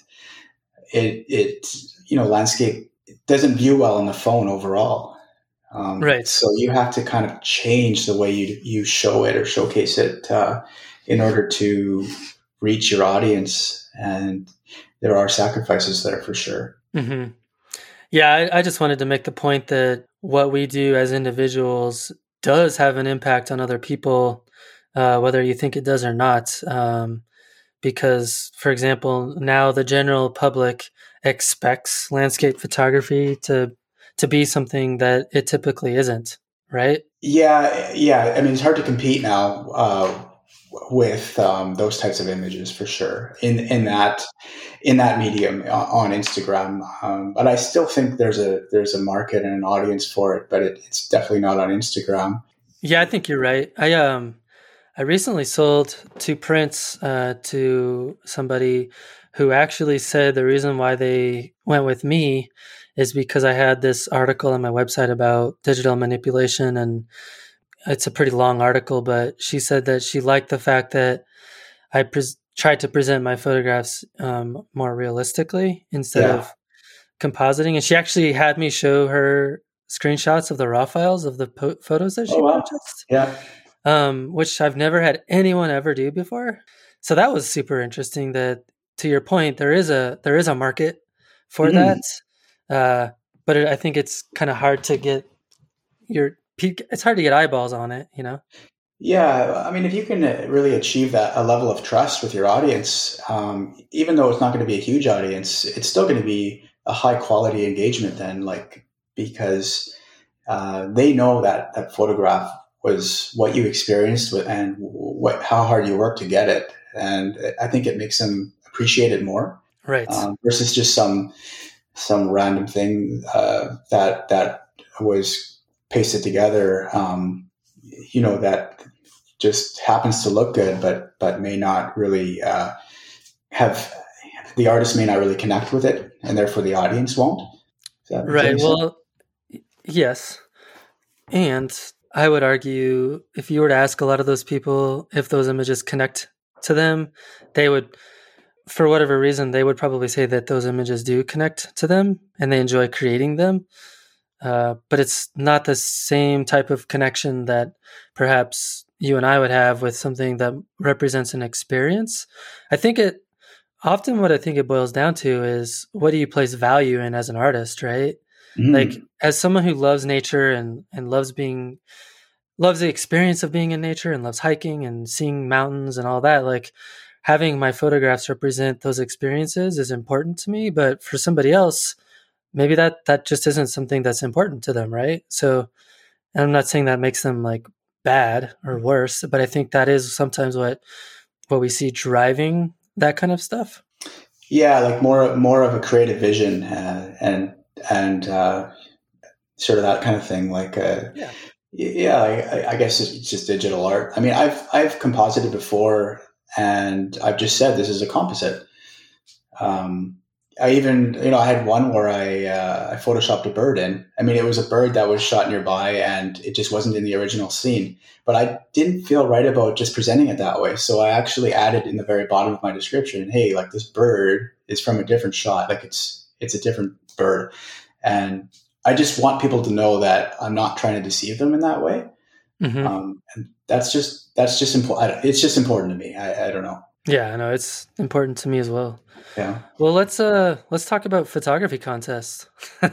it it you know landscape doesn't view well on the phone overall. Um, right. So you have to kind of change the way you you show it or showcase it uh, in order to reach your audience, and there are sacrifices there for sure. Mm-hmm. Yeah, I, I just wanted to make the point that what we do as individuals does have an impact on other people, uh, whether you think it does or not. Um, because, for example, now the general public expects landscape photography to to be something that it typically isn't, right? Yeah, yeah. I mean, it's hard to compete now uh, with um, those types of images for sure in in that in that medium uh, on Instagram. Um, but I still think there's a there's a market and an audience for it, but it, it's definitely not on Instagram. Yeah, I think you're right. I um I recently sold two prints uh, to somebody who actually said the reason why they went with me is because I had this article on my website about digital manipulation and it's a pretty long article, but she said that she liked the fact that I tried to present my photographs um, more realistically instead yeah. of compositing. And she actually had me show her screenshots of the raw files of the po- photos that she oh, wow. purchased. Yeah. Um, which I've never had anyone ever do before. So that was super interesting that to your point, there is a there is a market for mm-hmm. that. Uh, but it, I think it's kind of hard to get your. It's hard to get eyeballs on it, you know. Yeah, I mean, if you can uh, really achieve that a level of trust with your audience, um, even though it's not going to be a huge audience, it's still going to be a high quality engagement. Then, like because uh, they know that that photograph was what you experienced with, and what how hard you worked to get it, and I think it makes them appreciate it more, right? Um, versus just some some random thing uh, that that was pasted together. Um, you know that just happens to look good, but but may not really uh, have the artist may not really connect with it, and therefore the audience won't. Right. Well, yes, and I would argue if you were to ask a lot of those people if those images connect to them, they would, for whatever reason, they would probably say that those images do connect to them and they enjoy creating them. Uh, but it's not the same type of connection that perhaps you and I would have with something that represents an experience. I think it often what I think it boils down to is what do you place value in as an artist, right? Mm. Like as someone who loves nature and and loves being loves the experience of being in nature and loves hiking and seeing mountains and all that, like having my photographs represent those experiences is important to me, but for somebody else, maybe that that just isn't something that's important to them, right? So I'm not saying that makes them like bad or worse, but I think that is sometimes what what we see driving that kind of stuff. Yeah, like more more of a creative vision uh, and and uh, sort of that kind of thing. Like, uh, yeah, yeah, I, I, guess it's just digital art. I mean, I've I've composited before, and I've just said this is a composite. Um, I even, you know, I had one where I uh, I photoshopped a bird in. I mean, it was a bird that was shot nearby, and it just wasn't in the original scene. But I didn't feel right about just presenting it that way, so I actually added in the very bottom of my description, "Hey, like this bird is from a different shot. Like it's it's a different bird," and I just want people to know that I'm not trying to deceive them in that way. Mm-hmm. Um, and that's just that's just important. It's just important to me. I, I don't know. Yeah, I know it's important to me as well. Yeah. Well, let's uh let's talk about photography contests. uh,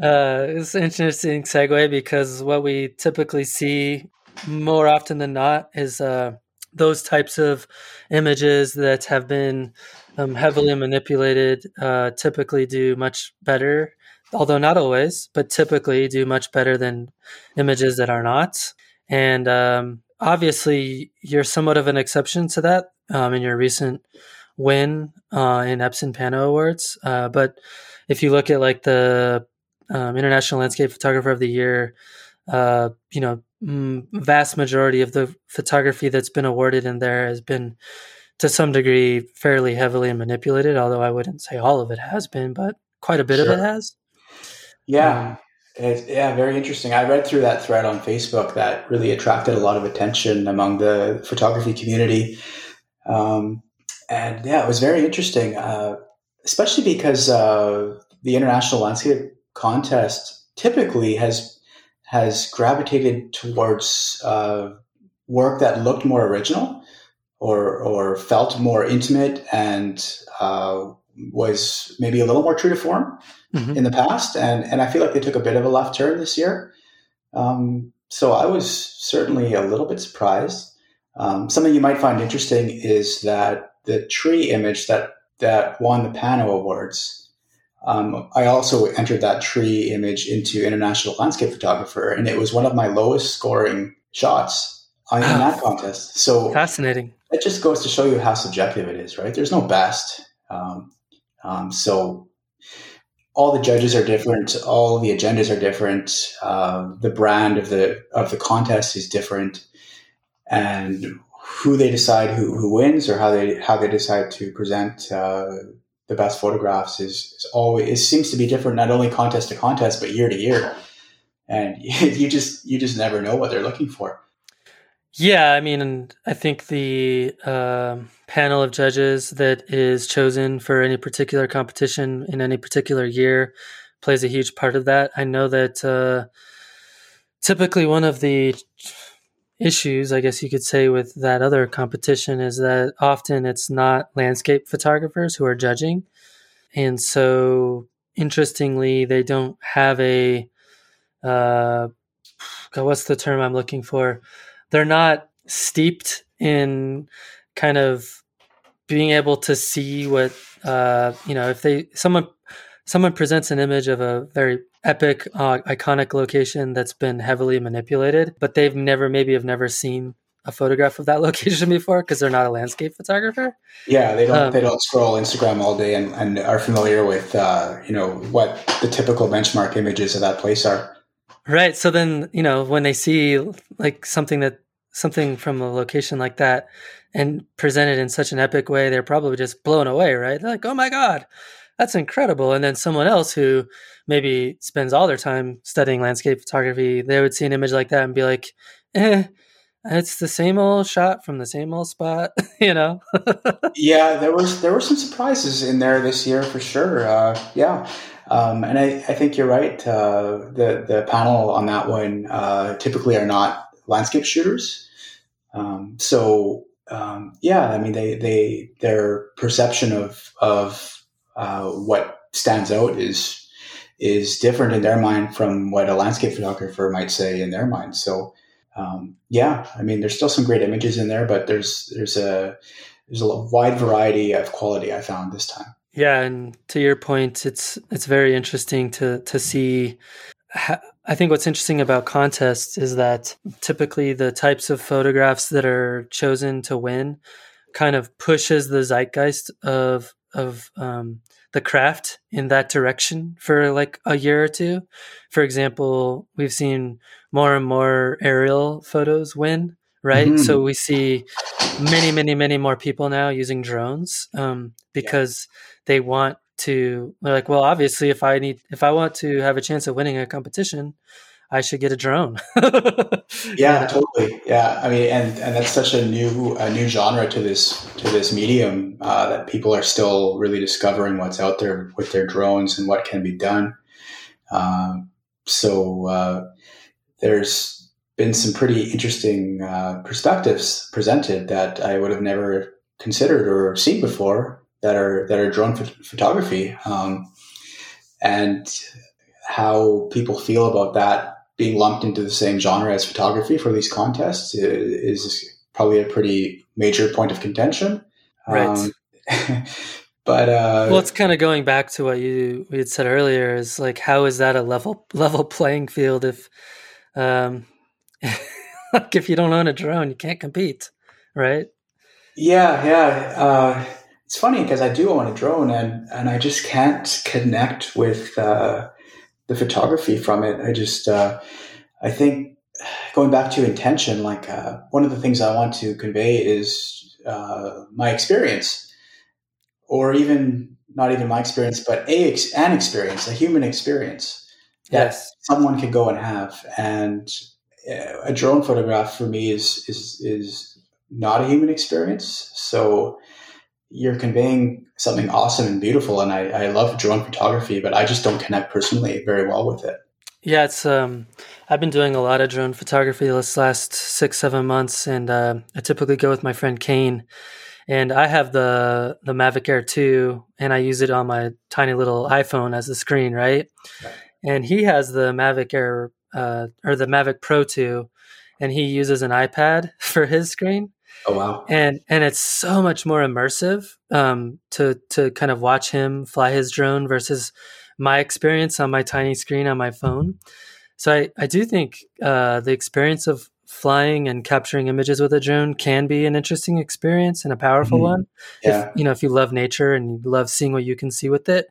it's an interesting segue because what we typically see more often than not is uh, those types of images that have been um, heavily manipulated uh, typically do much better, although not always, but typically do much better than images that are not. And um, obviously, you're somewhat of an exception to that um, in your recent win uh, in Epson Pano Awards. Uh, but if you look at like the um, International Landscape Photographer of the Year, uh, you know, m- vast majority of the photography that's been awarded in there has been to some degree fairly heavily manipulated. Although I wouldn't say all of it has been, but quite a bit sure. of it has. Yeah. Um, it's, yeah, very interesting. I read through that thread on Facebook that really attracted a lot of attention among the photography community. Um, and yeah, it was very interesting, uh, especially because uh, the International Landscape Contest typically has has gravitated towards uh, work that looked more original or or felt more intimate and uh, was maybe a little more true to form mm-hmm. in the past. And and I feel like they took a bit of a left turn this year. Um, so I was certainly a little bit surprised. Um, something you might find interesting is that the tree image that that won the Pano Awards. Um, I also entered that tree image into International Landscape Photographer, and it was one of my lowest scoring shots in that contest. So fascinating. It just goes to show you how subjective it is, right? There's no best. Um, um, so all the judges are different. All the agendas are different. Uh, the brand of the of the contest is different, and who they decide who, who wins or how they how they decide to present uh, the best photographs is, is always it seems to be different not only contest to contest but year to year and you just you just never know what they're looking for yeah i mean i think the uh, panel of judges that is chosen for any particular competition in any particular year plays a huge part of that i know that uh, typically one of the issues, I guess you could say, with that other competition is that often it's not landscape photographers who are judging. And so, interestingly, they don't have a uh, what's the term I'm looking for? They're not steeped in kind of being able to see what uh, you know if they someone someone presents an image of a very epic uh, iconic location that's been heavily manipulated but they've never maybe have never seen a photograph of that location before because they're not a landscape photographer. Yeah they don't um, they don't scroll instagram all day and, and are familiar with uh, you know what the typical benchmark images of that place are right so then you know when they see like something that something from a location like that and presented in such an epic way, they're probably just blown away, right? They're like, oh my God, that's incredible. And then someone else who maybe spends all their time studying landscape photography, they would see an image like that and be like, eh, it's the same old shot from the same old spot, you know? yeah, there was there were some surprises in there this year for sure. Uh, yeah. Um, and I, I think you're right. Uh, the the panel on that one uh, typically are not landscape shooters. Um, so um, yeah, I mean, they they their perception of of uh, what stands out is is different in their mind from what a landscape photographer might say in their mind. So um, yeah, I mean, there's still some great images in there, but there's there's a there's a wide variety of quality I found this time. Yeah, and to your point, it's it's very interesting to to see I think what's interesting about contests is that typically the types of photographs that are chosen to win kind of pushes the zeitgeist of of um, the craft in that direction for like a year or two. For example, we've seen more and more aerial photos win, right? Mm-hmm. So we see many, many, many more people now using drones um, because yeah. They want to they're like well obviously if i need if i want to have a chance of winning a competition i should get a drone. Yeah totally. Yeah i mean and and that's such a new a new genre to this to this medium uh, that people are still really discovering what's out there with their drones and what can be done. Um, so uh, there's been some pretty interesting uh, perspectives presented that i would have never considered or seen before that are that are drone photography, um, and how people feel about that being lumped into the same genre as photography for these contests is probably a pretty major point of contention. Right. Um, but uh, well, it's kind of going back to what you we had said earlier. Is like, how is that a level level playing field if, um, like if you don't own a drone, you can't compete, right? Yeah, yeah. Uh, it's funny because I do own a drone and, and I just can't connect with uh, the photography from it. I just, uh, I think going back to intention, like uh, one of the things I want to convey is uh, my experience, or even not even my experience, but a an experience, a human experience that yes. someone could go and have. And uh, a drone photograph for me is is is not a human experience. So you're conveying something awesome and beautiful. And I, I love drone photography, but I just don't connect personally very well with it. Yeah, it's um, I've been doing a lot of drone photography this last six, seven months, and uh, I typically go with my friend Kane, and I have the the Mavic Air two, and I use it on my tiny little iPhone as the screen, right? right. And he has the Mavic Air uh, or the Mavic Pro two, and he uses an iPad for his screen. Oh wow! And and it's so much more immersive um, to to kind of watch him fly his drone versus my experience on my tiny screen on my phone. So I I do think uh, the experience of flying and capturing images with a drone can be an interesting experience and a powerful mm-hmm. one. Yeah. If you know if you love nature and you love seeing what you can see with it,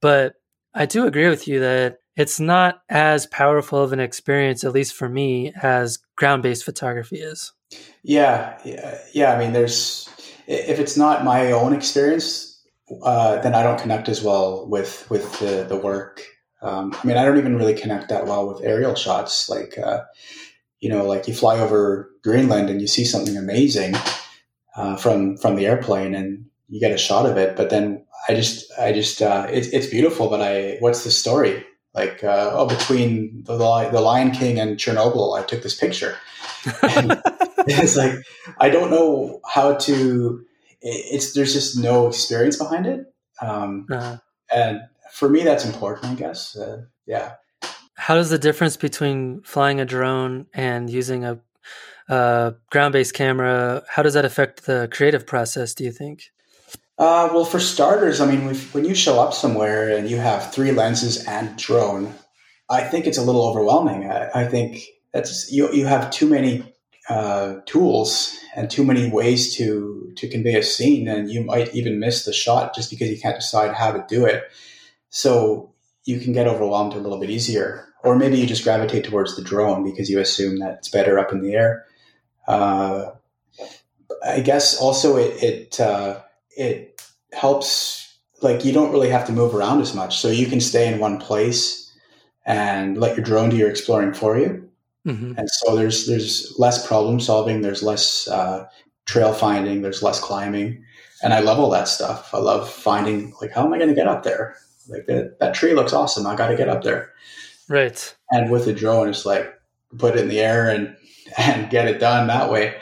but I do agree with you that it's not as powerful of an experience, at least for me, as ground based photography is. Yeah, yeah. I mean, there's if it's not my own experience, uh, then I don't connect as well with with the the work. Um, I mean, I don't even really connect that well with aerial shots. Like, uh, you know, like you fly over Greenland and you see something amazing uh, from from the airplane, and you get a shot of it. But then I just, I just, uh, it's it's beautiful. But I, what's the story? Like, uh, oh, between the the Lion King and Chernobyl, I took this picture. it's like I don't know how to. It's there's just no experience behind it, um, uh-huh. and for me that's important. I guess. Uh, yeah. how does the difference between flying a drone and using a, a ground-based camera? How does that affect the creative process? Do you think? Uh, well, for starters, I mean, when you show up somewhere and you have three lenses and drone, I think it's a little overwhelming. I, I think that's you. You have too many uh, tools and too many ways to to convey a scene, and you might even miss the shot just because you can't decide how to do it. So you can get overwhelmed a little bit easier, or maybe you just gravitate towards the drone because you assume that it's better up in the air. Uh, I guess also it it uh, it helps like you don't really have to move around as much, so you can stay in one place and let your drone do your exploring for you Mm-hmm. And so there's there's less problem solving, there's less uh, trail finding, there's less climbing, and I love all that stuff. I love finding like how am I going to get up there? Like that, that tree looks awesome. I got to get up there. Right. And with a drone, it's like put it in the air and and get it done that way.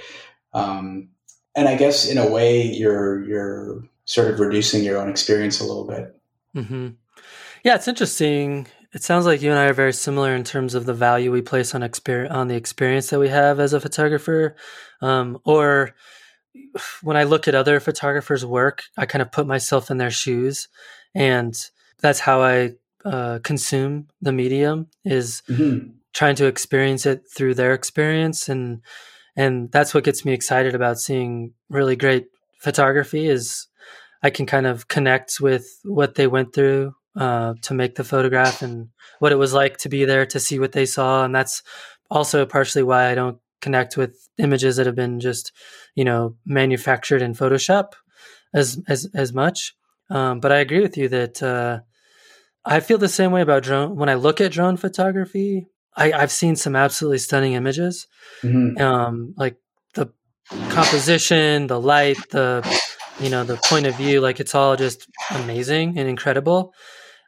Um, and I guess in a way, you're you're sort of reducing your own experience a little bit. Mm-hmm. Yeah, it's interesting it sounds like you and I are very similar in terms of the value we place on exper- on the experience that we have as a photographer. Um, or when I look at other photographers' work, I kind of put myself in their shoes, and that's how I uh, consume the medium is mm-hmm. trying to experience it through their experience, and and that's what gets me excited about seeing really great photography. Is I can kind of connect with what they went through uh, to make the photograph and what it was like to be there to see what they saw. And that's also partially why I don't connect with images that have been just, you know, manufactured in Photoshop as as as much. Um, but I agree with you that uh, I feel the same way about drone. When I look at drone photography, I, have seen some absolutely stunning images, mm-hmm. um, like the composition, the light, the you know the point of view. Like it's all just amazing and incredible.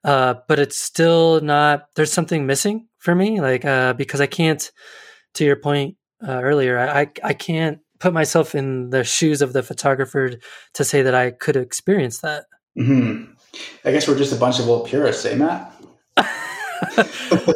Uh, but it's still not. There's something missing for me, like uh, because I can't. To your point uh, earlier, I I can't put myself in the shoes of the photographer to say that I could experience that. Mm-hmm. I guess we're just a bunch of old purists, eh, Matt?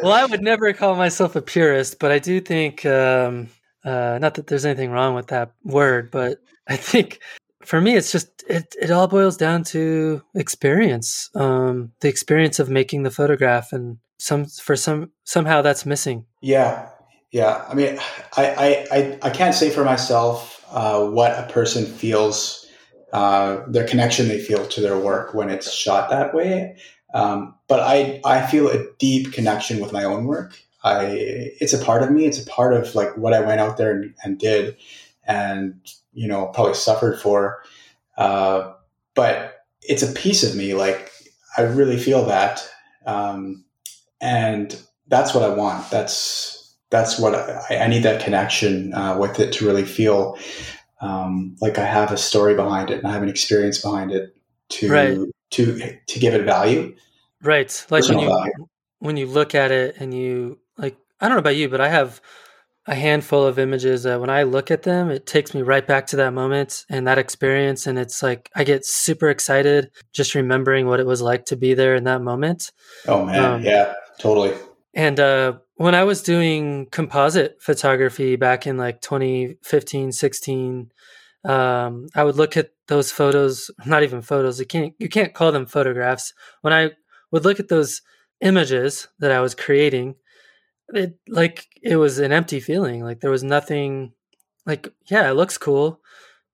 well, I would never call myself a purist, but I do think, um, uh, not that there's anything wrong with that word, but I think for me, it's just it. It all boils down to experience. Um, the experience of making the photograph, and some for some somehow that's missing. Yeah, yeah. I mean, I I I, can't say for myself uh, what a person feels, uh, their connection they feel to their work when it's shot that way. Um, but I I feel a deep connection with my own work. I it's a part of me. It's a part of like what I went out there and, and did, and you know probably suffered for uh, but it's a piece of me like i really feel that um, and that's what i want that's that's what i, I need that connection uh, with it to really feel um, like i have a story behind it and i have an experience behind it to right. to to give it value right like when you value. when you look at it and you like i don't know about you but i have a handful of images that when I look at them, it takes me right back to that moment and that experience. And it's like I get super excited just remembering what it was like to be there in that moment. Oh, man. Um, yeah, totally. And uh, when I was doing composite photography back in like 2015, 16, um, I would look at those photos, not even photos, you can't, you can't call them photographs. When I would look at those images that I was creating, it like it was an empty feeling. Like there was nothing. Like yeah, it looks cool,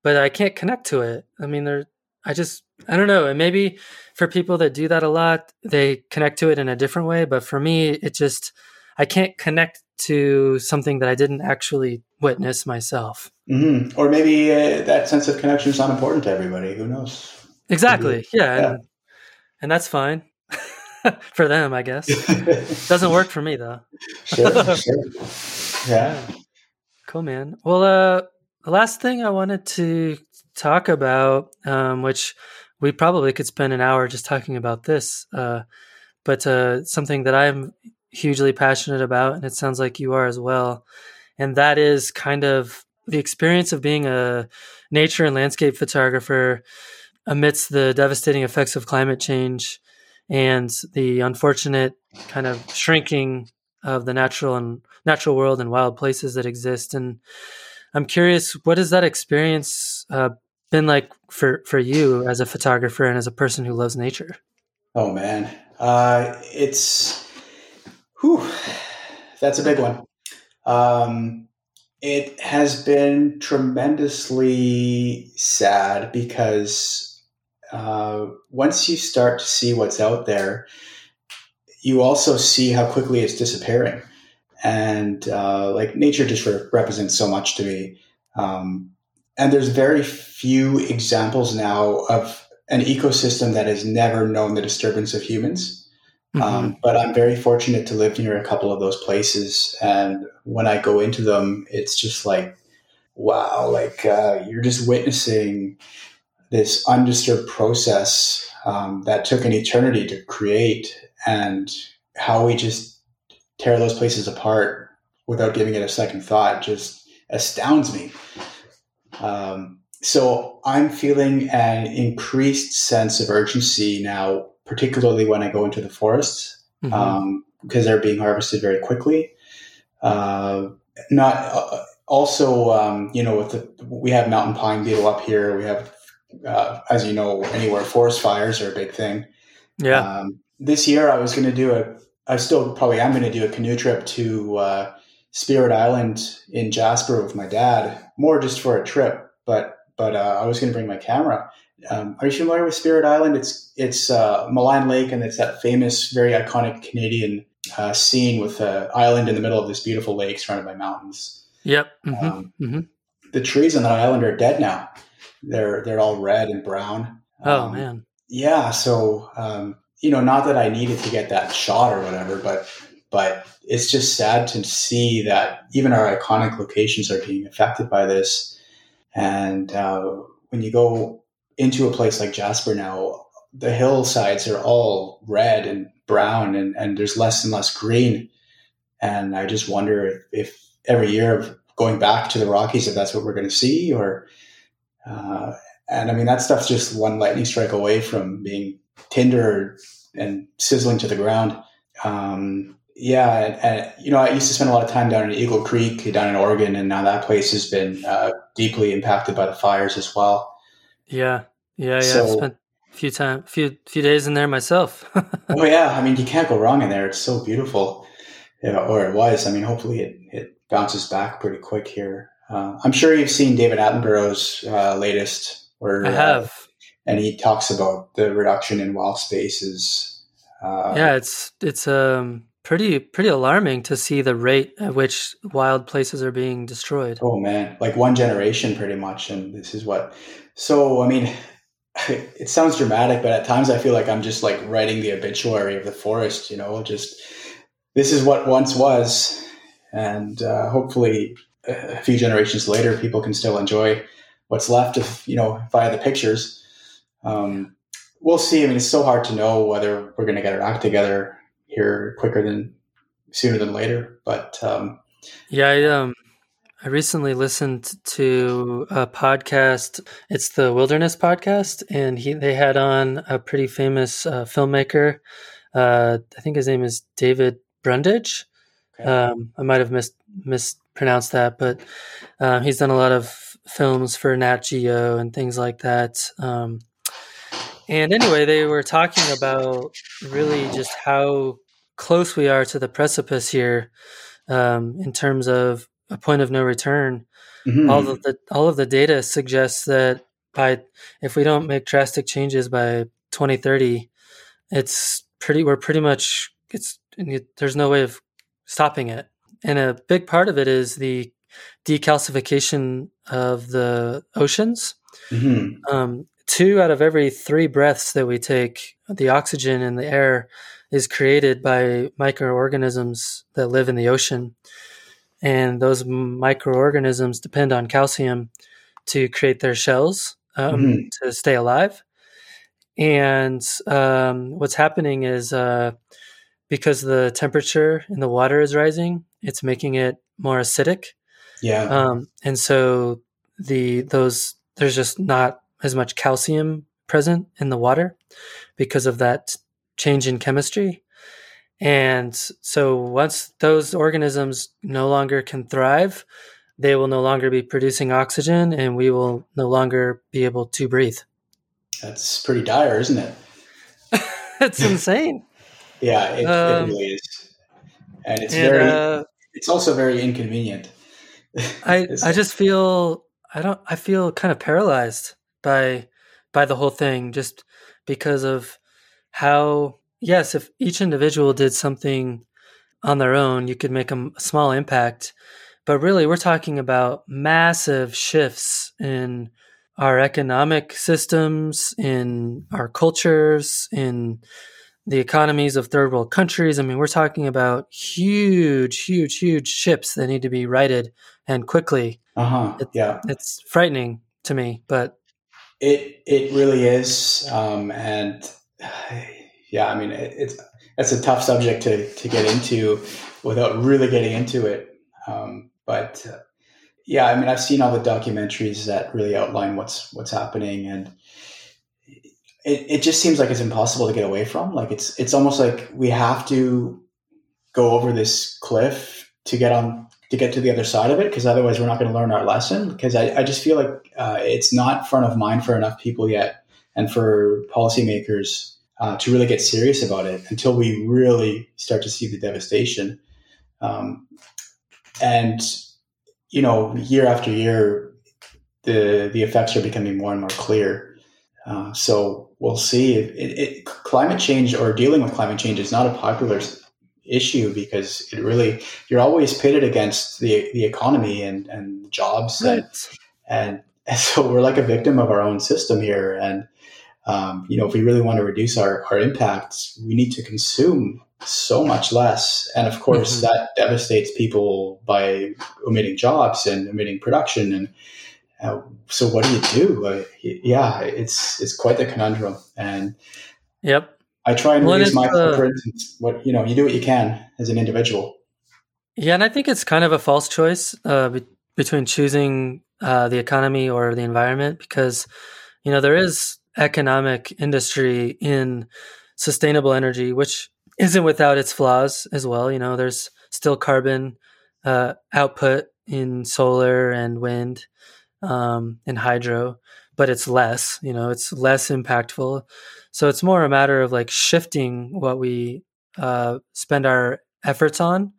but I can't connect to it. I mean, there. I just I don't know. And maybe for people that do that a lot, they connect to it in a different way. But for me, it just I can't connect to something that I didn't actually witness myself. Mm-hmm. Or maybe uh, that sense of connection is not important to everybody. Who knows? Exactly. Yeah. yeah. And, and that's fine. for them, I guess. Doesn't work for me though. sure, sure. Yeah. Cool, man. Well, uh, the last thing I wanted to talk about, um, which we probably could spend an hour just talking about this, uh, but uh, something that I'm hugely passionate about, and it sounds like you are as well, and that is kind of the experience of being a nature and landscape photographer amidst the devastating effects of climate change and the unfortunate kind of shrinking of the natural and natural world and wild places that exist. And I'm curious, what has that experience uh, been like for for you as a photographer and as a person who loves nature? Oh man, uh, it's whew, that's a big one. Um, it has been tremendously sad because uh, once you start to see what's out there, you also see how quickly it's disappearing. And uh, like nature just re- represents so much to me. Um, and there's very few examples now of an ecosystem that has never known the disturbance of humans. Mm-hmm. Um, but I'm very fortunate to live near a couple of those places. And when I go into them, it's just like, wow, like uh, you're just witnessing this undisturbed process um, that took an eternity to create and how we just tear those places apart without giving it a second thought just astounds me. Um, so I'm feeling an increased sense of urgency now, particularly when I go into the forests, mm-hmm. um, because they're being harvested very quickly. Uh, not uh, also, um, you know, with the we have mountain pine beetle up here. We have, uh, as you know, anywhere forest fires are a big thing. Yeah. Um, this year I was going to do a, I still probably am going to do a canoe trip to uh, Spirit Island in Jasper with my dad, more just for a trip. But but uh, I was going to bring my camera. Um, are you familiar with Spirit Island? It's it's uh, Maligne Lake, and it's that famous, very iconic Canadian uh, scene with an island in the middle of this beautiful lake surrounded by mountains. Yep. Mm-hmm. Um, mm-hmm. The trees on that island are dead now. They're they're all red and brown. Oh um, man. Yeah. So um, you know, not that I needed to get that shot or whatever, but but it's just sad to see that even our iconic locations are being affected by this. And uh, when you go into a place like Jasper now, the hillsides are all red and brown, and, and there's less and less green. And I just wonder if, if every year of going back to the Rockies, if that's what we're going to see, or uh, and I mean that stuff's just one lightning strike away from being tinder and sizzling to the ground. Um, yeah, and, and, you know, I used to spend a lot of time down in Eagle Creek, down in Oregon, and now that place has been uh, deeply impacted by the fires as well. Yeah, yeah, yeah. So, I spent a few time, few few days in there myself. oh yeah, I mean, you can't go wrong in there. It's so beautiful, yeah, or it was. I mean, hopefully it it bounces back pretty quick here. Uh, I'm sure you've seen David Attenborough's uh, latest, where I have, uh, and he talks about the reduction in wild spaces. Uh, yeah, it's it's um pretty pretty alarming to see the rate at which wild places are being destroyed. Oh man, like one generation pretty much and this is what So, I mean, it sounds dramatic, but at times I feel like I'm just like writing the obituary of the forest, you know, just this is what once was and uh, hopefully a few generations later people can still enjoy what's left of, you know, via the pictures. Um, we'll see. I mean, it's so hard to know whether we're going to get our act together here quicker than sooner than later. But um, yeah, I um, I recently listened to a podcast. It's the Wilderness Podcast, and he they had on a pretty famous uh, filmmaker. Uh, I think his name is David Brundage. Okay. Um, I might have mis- mispronounced that, but uh, he's done a lot of films for Nat Geo and things like that. Um, and anyway, they were talking about really just how close we are to the precipice here um, in terms of a point of no return. Mm-hmm. All of the all of the data suggests that by if we don't make drastic changes by 2030, it's pretty we're pretty much it's there's no way of stopping it. And a big part of it is the decalcification of the oceans. Mm-hmm. Um, two out of every three breaths that we take, the oxygen in the air is created by microorganisms that live in the ocean. And those microorganisms depend on calcium to create their shells um, mm-hmm. to stay alive. And um, what's happening is uh, because the temperature in the water is rising, it's making it more acidic. Yeah. Um, and so the those there's just not as much calcium present in the water because of that change in chemistry. And so once those organisms no longer can thrive, they will no longer be producing oxygen and we will no longer be able to breathe. That's pretty dire, isn't it? That's insane. Yeah, it, um, it, really is. And it's and, very, uh, it's also very inconvenient. I, I just feel, I don't, I feel kind of paralyzed by, by the whole thing just because of how yes, if each individual did something on their own, you could make a, small impact. But really, we're talking about massive shifts in our economic systems, in our cultures, in the economies of third world countries. I mean, we're talking about huge, huge, huge ships that need to be righted and quickly. Uh huh. Yeah, it's frightening to me, but it it really is. Um, and yeah, I mean, it, it's that's a tough subject to to get into without really getting into it. Um, but uh, yeah, I mean, I've seen all the documentaries that really outline what's what's happening, and it, it just seems like it's impossible to get away from. Like it's it's almost like we have to go over this cliff to get on to get to the other side of it because otherwise we're not going to learn our lesson because I, I just feel like uh, it's not front of mind for enough people yet and for policymakers uh, to really get serious about it until we really start to see the devastation. Um, and you know, year after year, the the effects are becoming more and more clear. Uh, so we'll see. It, it, climate change or dealing with climate change is not a popular issue because it really you're always pitted against the the economy and and jobs right. and, and so we're like a victim of our own system here and um, you know, if we really want to reduce our, our impacts, we need to consume so much less. And of course, mm-hmm. that devastates people by omitting jobs and omitting production. And uh, so, what do you do? Uh, yeah, it's it's quite the conundrum. And yep, I try and well, reduce my uh, footprint. What you know, you do what you can as an individual. Yeah, and I think it's kind of a false choice uh, be- between choosing uh, the economy or the environment because you know there is economic industry in sustainable energy, which isn't without its flaws as well. You know, there's still carbon uh, output in solar and wind um, and hydro, but it's less. You know, it's less impactful. So it's more a matter of like shifting what we uh, spend our efforts on.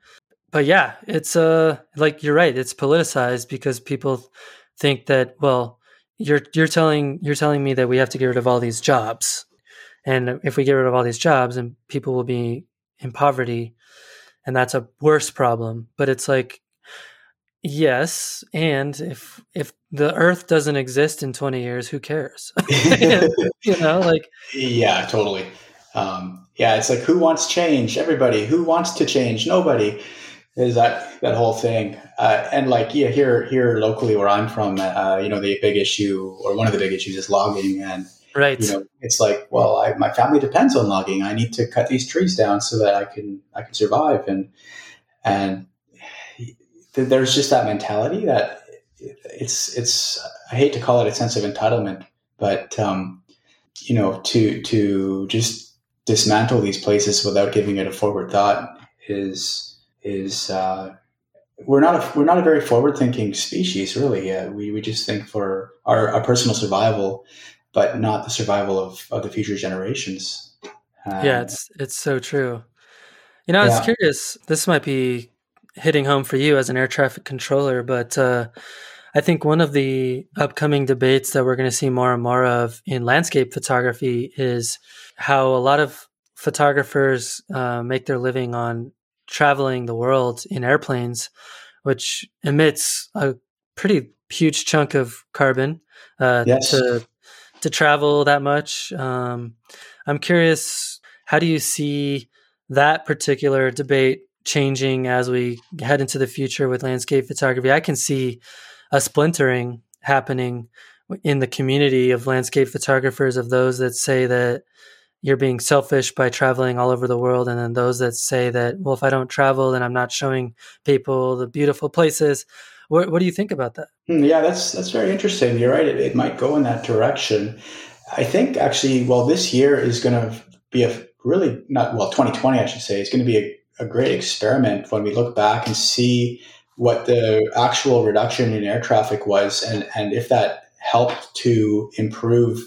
But yeah, it's uh like you're right. It's politicized because people think that well, you're you're telling you're telling me that we have to get rid of all these jobs and if we get rid of all these jobs and people will be in poverty and that's a worse problem but it's like yes and if if the earth doesn't exist in 20 years who cares? You know like yeah totally. Um yeah it's like who wants change? Everybody. Who wants to change? Nobody. Is that that whole thing. Uh, and like yeah here here locally where i'm from uh, you know the big issue or one of the big issues is logging. And right. you know it's like well I, my family depends on logging. I need to cut these trees down so that i can i can survive. And and th- there's just that mentality that it's it's i hate to call it a sense of entitlement but um you know to to just dismantle these places without giving it a forward thought is is uh, we're not a we're not a very forward thinking species, really. Uh, we we just think for our, our personal survival, but not the survival of, of the future generations. Um, yeah, it's it's so true. You know, I was yeah. curious. This might be hitting home for you as an air traffic controller, but uh, I think one of the upcoming debates that we're going to see more and more of in landscape photography is how a lot of photographers uh, make their living on traveling the world in airplanes, which emits a pretty huge chunk of carbon uh, yes. to to travel that much. Um, I'm curious, how do you see that particular debate changing as we head into the future with landscape photography? I can see a splintering happening in the community of landscape photographers of those that say that you're being selfish by traveling all over the world and then those that say that well if i don't travel then i'm not showing people the beautiful places. What, what do you think about that? Hmm, yeah that's that's very interesting. You're right. It, it might go in that direction. I think actually well this year is going to be a really not well 2020 i should say is going to be a, a great experiment when we look back and see what the actual reduction in air traffic was and, and if that helped to improve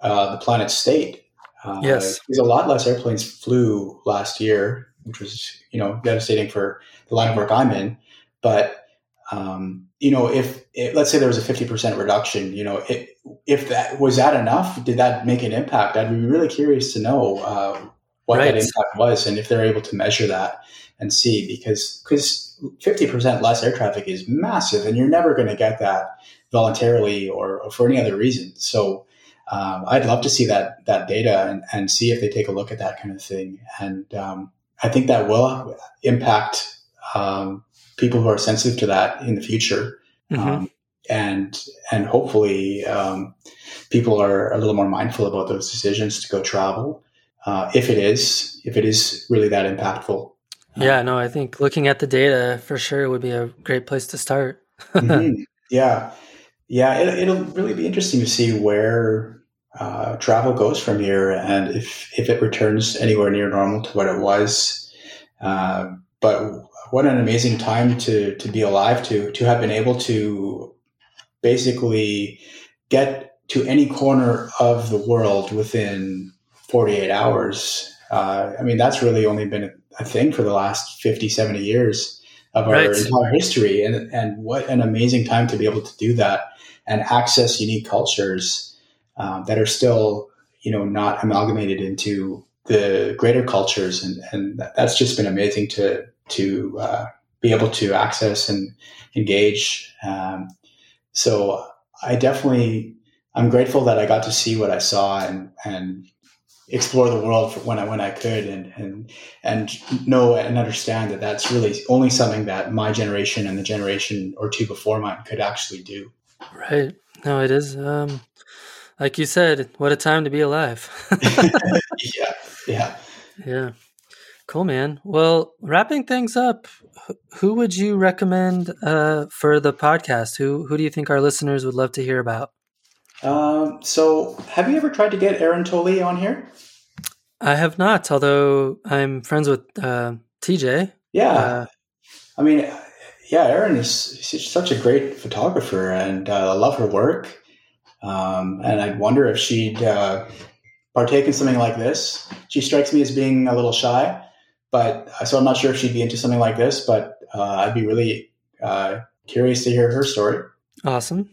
uh, the planet's state. Uh, yes. because a lot less airplanes flew last year which was you know devastating for the line of work i'm in. But um, you know, if, if, let's say there was a fifty percent reduction, you know, it, if that was that enough, did that make an impact? I'd be really curious to know uh, what right. that impact was, and if they're able to measure that and see, because because fifty percent less air traffic is massive, and you're never going to get that voluntarily or, or, for any other reason. So. Um, I'd love to see that that data and, and see if they take a look at that kind of thing. And um, I think that will impact um, people who are sensitive to that in the future. Mm-hmm. Um, and and hopefully um, people are a little more mindful about those decisions to go travel uh, if it is if it is really that impactful. Yeah no i think looking at the data for sure would be a great place to start. Mm-hmm. yeah. Yeah it, will really be interesting to see where uh, travel goes from here and if if it returns anywhere near normal to what it was. Uh, but what an amazing time to to be alive to to have been able to basically get to any corner of the world within 48 hours. Uh, I mean, that's really only been a, thing for the last 50, 70 years of our right. entire history. And, and what an amazing time to be able to do that and access unique cultures um, that are still, you know, not amalgamated into the greater cultures. And, and that's just been amazing to, to uh, be able to access and engage. Um, so I definitely I'm grateful that I got to see what I saw and and explore the world when I when I could and and and know and understand that that's really only something that my generation and the generation or two before mine could actually do. Right. No, it is. Um, like you said, what a time to be alive. yeah. Yeah. Yeah. Cool, man. Well, wrapping things up, who would you recommend uh, for the podcast? Who who do you think our listeners would love to hear about? Um, so, have you ever tried to get Erin Tolle on here? I have not, although I'm friends with uh, TJ. Yeah, uh, I mean, yeah, Erin is such a great photographer, and uh, I love her work. Um, and I wonder if she'd uh, partake in something like this. She strikes me as being a little shy, but uh, so I'm not sure if she'd be into something like this, but uh, I'd be really uh, curious to hear her story. Awesome.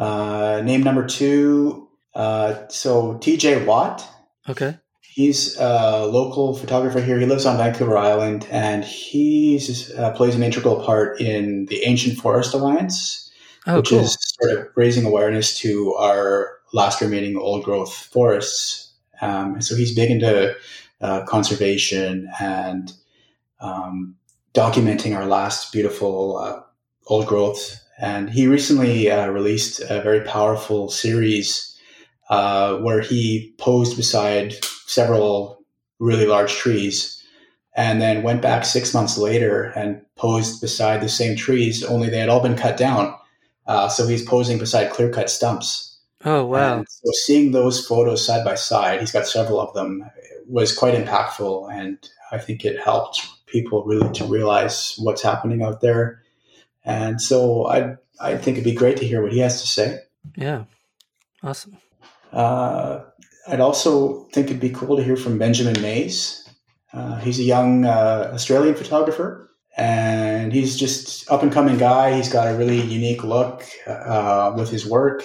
Uh, name number two. Uh, so TJ Watt. Okay. He's a local photographer here. He lives on Vancouver Island, and he uh, plays an integral part in the Ancient Forest Alliance, oh, which cool. is sort of raising awareness to our last remaining old growth forests. Um, so he's big into uh, conservation and um, documenting our last beautiful uh, old growth. And he recently uh, released a very powerful series uh, where he posed beside several really large trees and then went back six months later and posed beside the same trees, only they had all been cut down. Uh, so he's posing beside clear cut stumps. Oh, wow. And so seeing those photos side by side, he's got several of them, was quite impactful. And I think it helped people really to realize what's happening out there. And so I I think it'd be great to hear what he has to say. Yeah, awesome. Uh, I'd also think it'd be cool to hear from Benjamin Mays. Uh, he's a young uh, Australian photographer, and he's just up and coming guy. He's got a really unique look uh, with his work.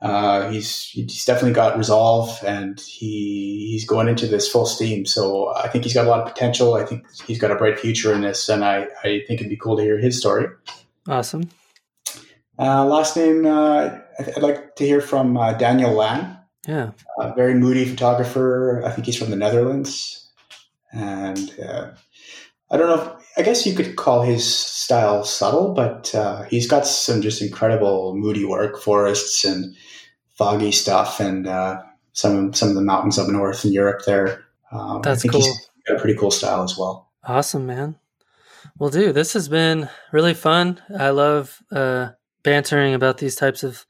Uh, he's he's definitely got resolve, and he he's going into this full steam. So I think he's got a lot of potential. I think he's got a bright future in this, and I I think it'd be cool to hear his story. Awesome. Uh, last name, uh, I'd like to hear from uh, Daniel Laan. Yeah, very moody photographer. I think he's from the Netherlands, and uh, I don't know. If, I guess you could call his style subtle, but uh, he's got some just incredible moody work, forests and foggy stuff, and uh, some some of the mountains up north in Europe. There, um, that's cool. He's got a pretty cool style as well. Awesome, man. Well, dude, this has been really fun. I love uh, bantering about these types of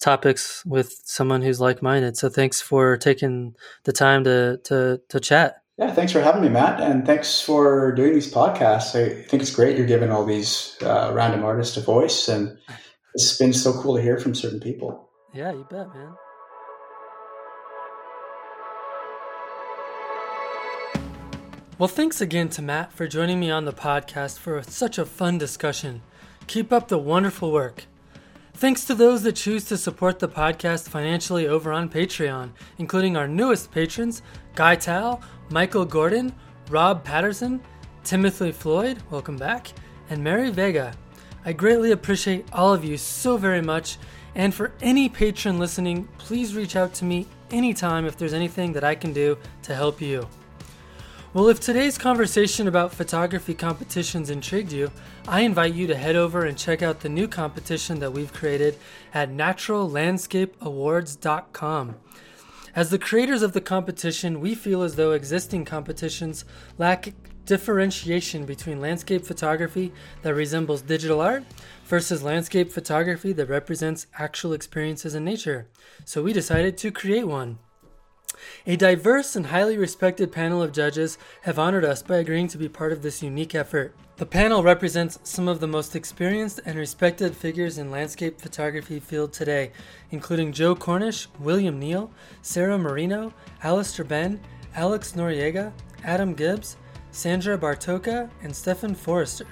topics with someone who's like-minded. So thanks for taking the time to to to chat. Yeah, thanks for having me, Matt, and thanks for doing these podcasts. I think it's great you're giving all these uh, random artists a voice, and it's been so cool to hear from certain people. Yeah, you bet, man. Well, thanks again to Matt for joining me on the podcast for such a fun discussion. Keep up the wonderful work. Thanks to those that choose to support the podcast financially over on Patreon, including our newest patrons Guy Tal, Michael Gordon, Rob Patterson, Timothy Floyd, welcome back, and Mary Vega. I greatly appreciate all of you so very much, and for any patron listening, please reach out to me anytime if there's anything that I can do to help you. Well, if today's conversation about photography competitions intrigued you, I invite you to head over and check out the new competition that we've created at naturallandscapeawards.com. As the creators of the competition, we feel as though existing competitions lack differentiation between landscape photography that resembles digital art versus landscape photography that represents actual experiences in nature. So we decided to create one. A diverse and highly respected panel of judges have honored us by agreeing to be part of this unique effort. The panel represents some of the most experienced and respected figures in landscape photography field today, including Joe Cornish, William Neill, Sarah Marino, Alister Benn, Alex Noriega, Adam Gibbs, Sandra Bartocha, and Stefan Forster.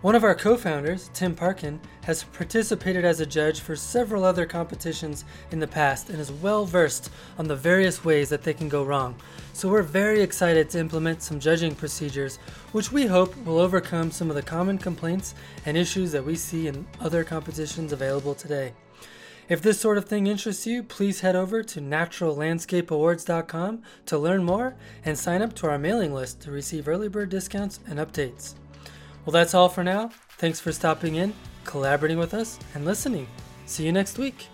One of our co founders, Tim Parkin, has participated as a judge for several other competitions in the past and is well versed on the various ways that they can go wrong. So we're very excited to implement some judging procedures, which we hope will overcome some of the common complaints and issues that we see in other competitions available today. If this sort of thing interests you, please head over to naturallandscapeawards.com to learn more and sign up to our mailing list to receive early bird discounts and updates. Well, that's all for now. Thanks for stopping in, collaborating with us, and listening. See you next week.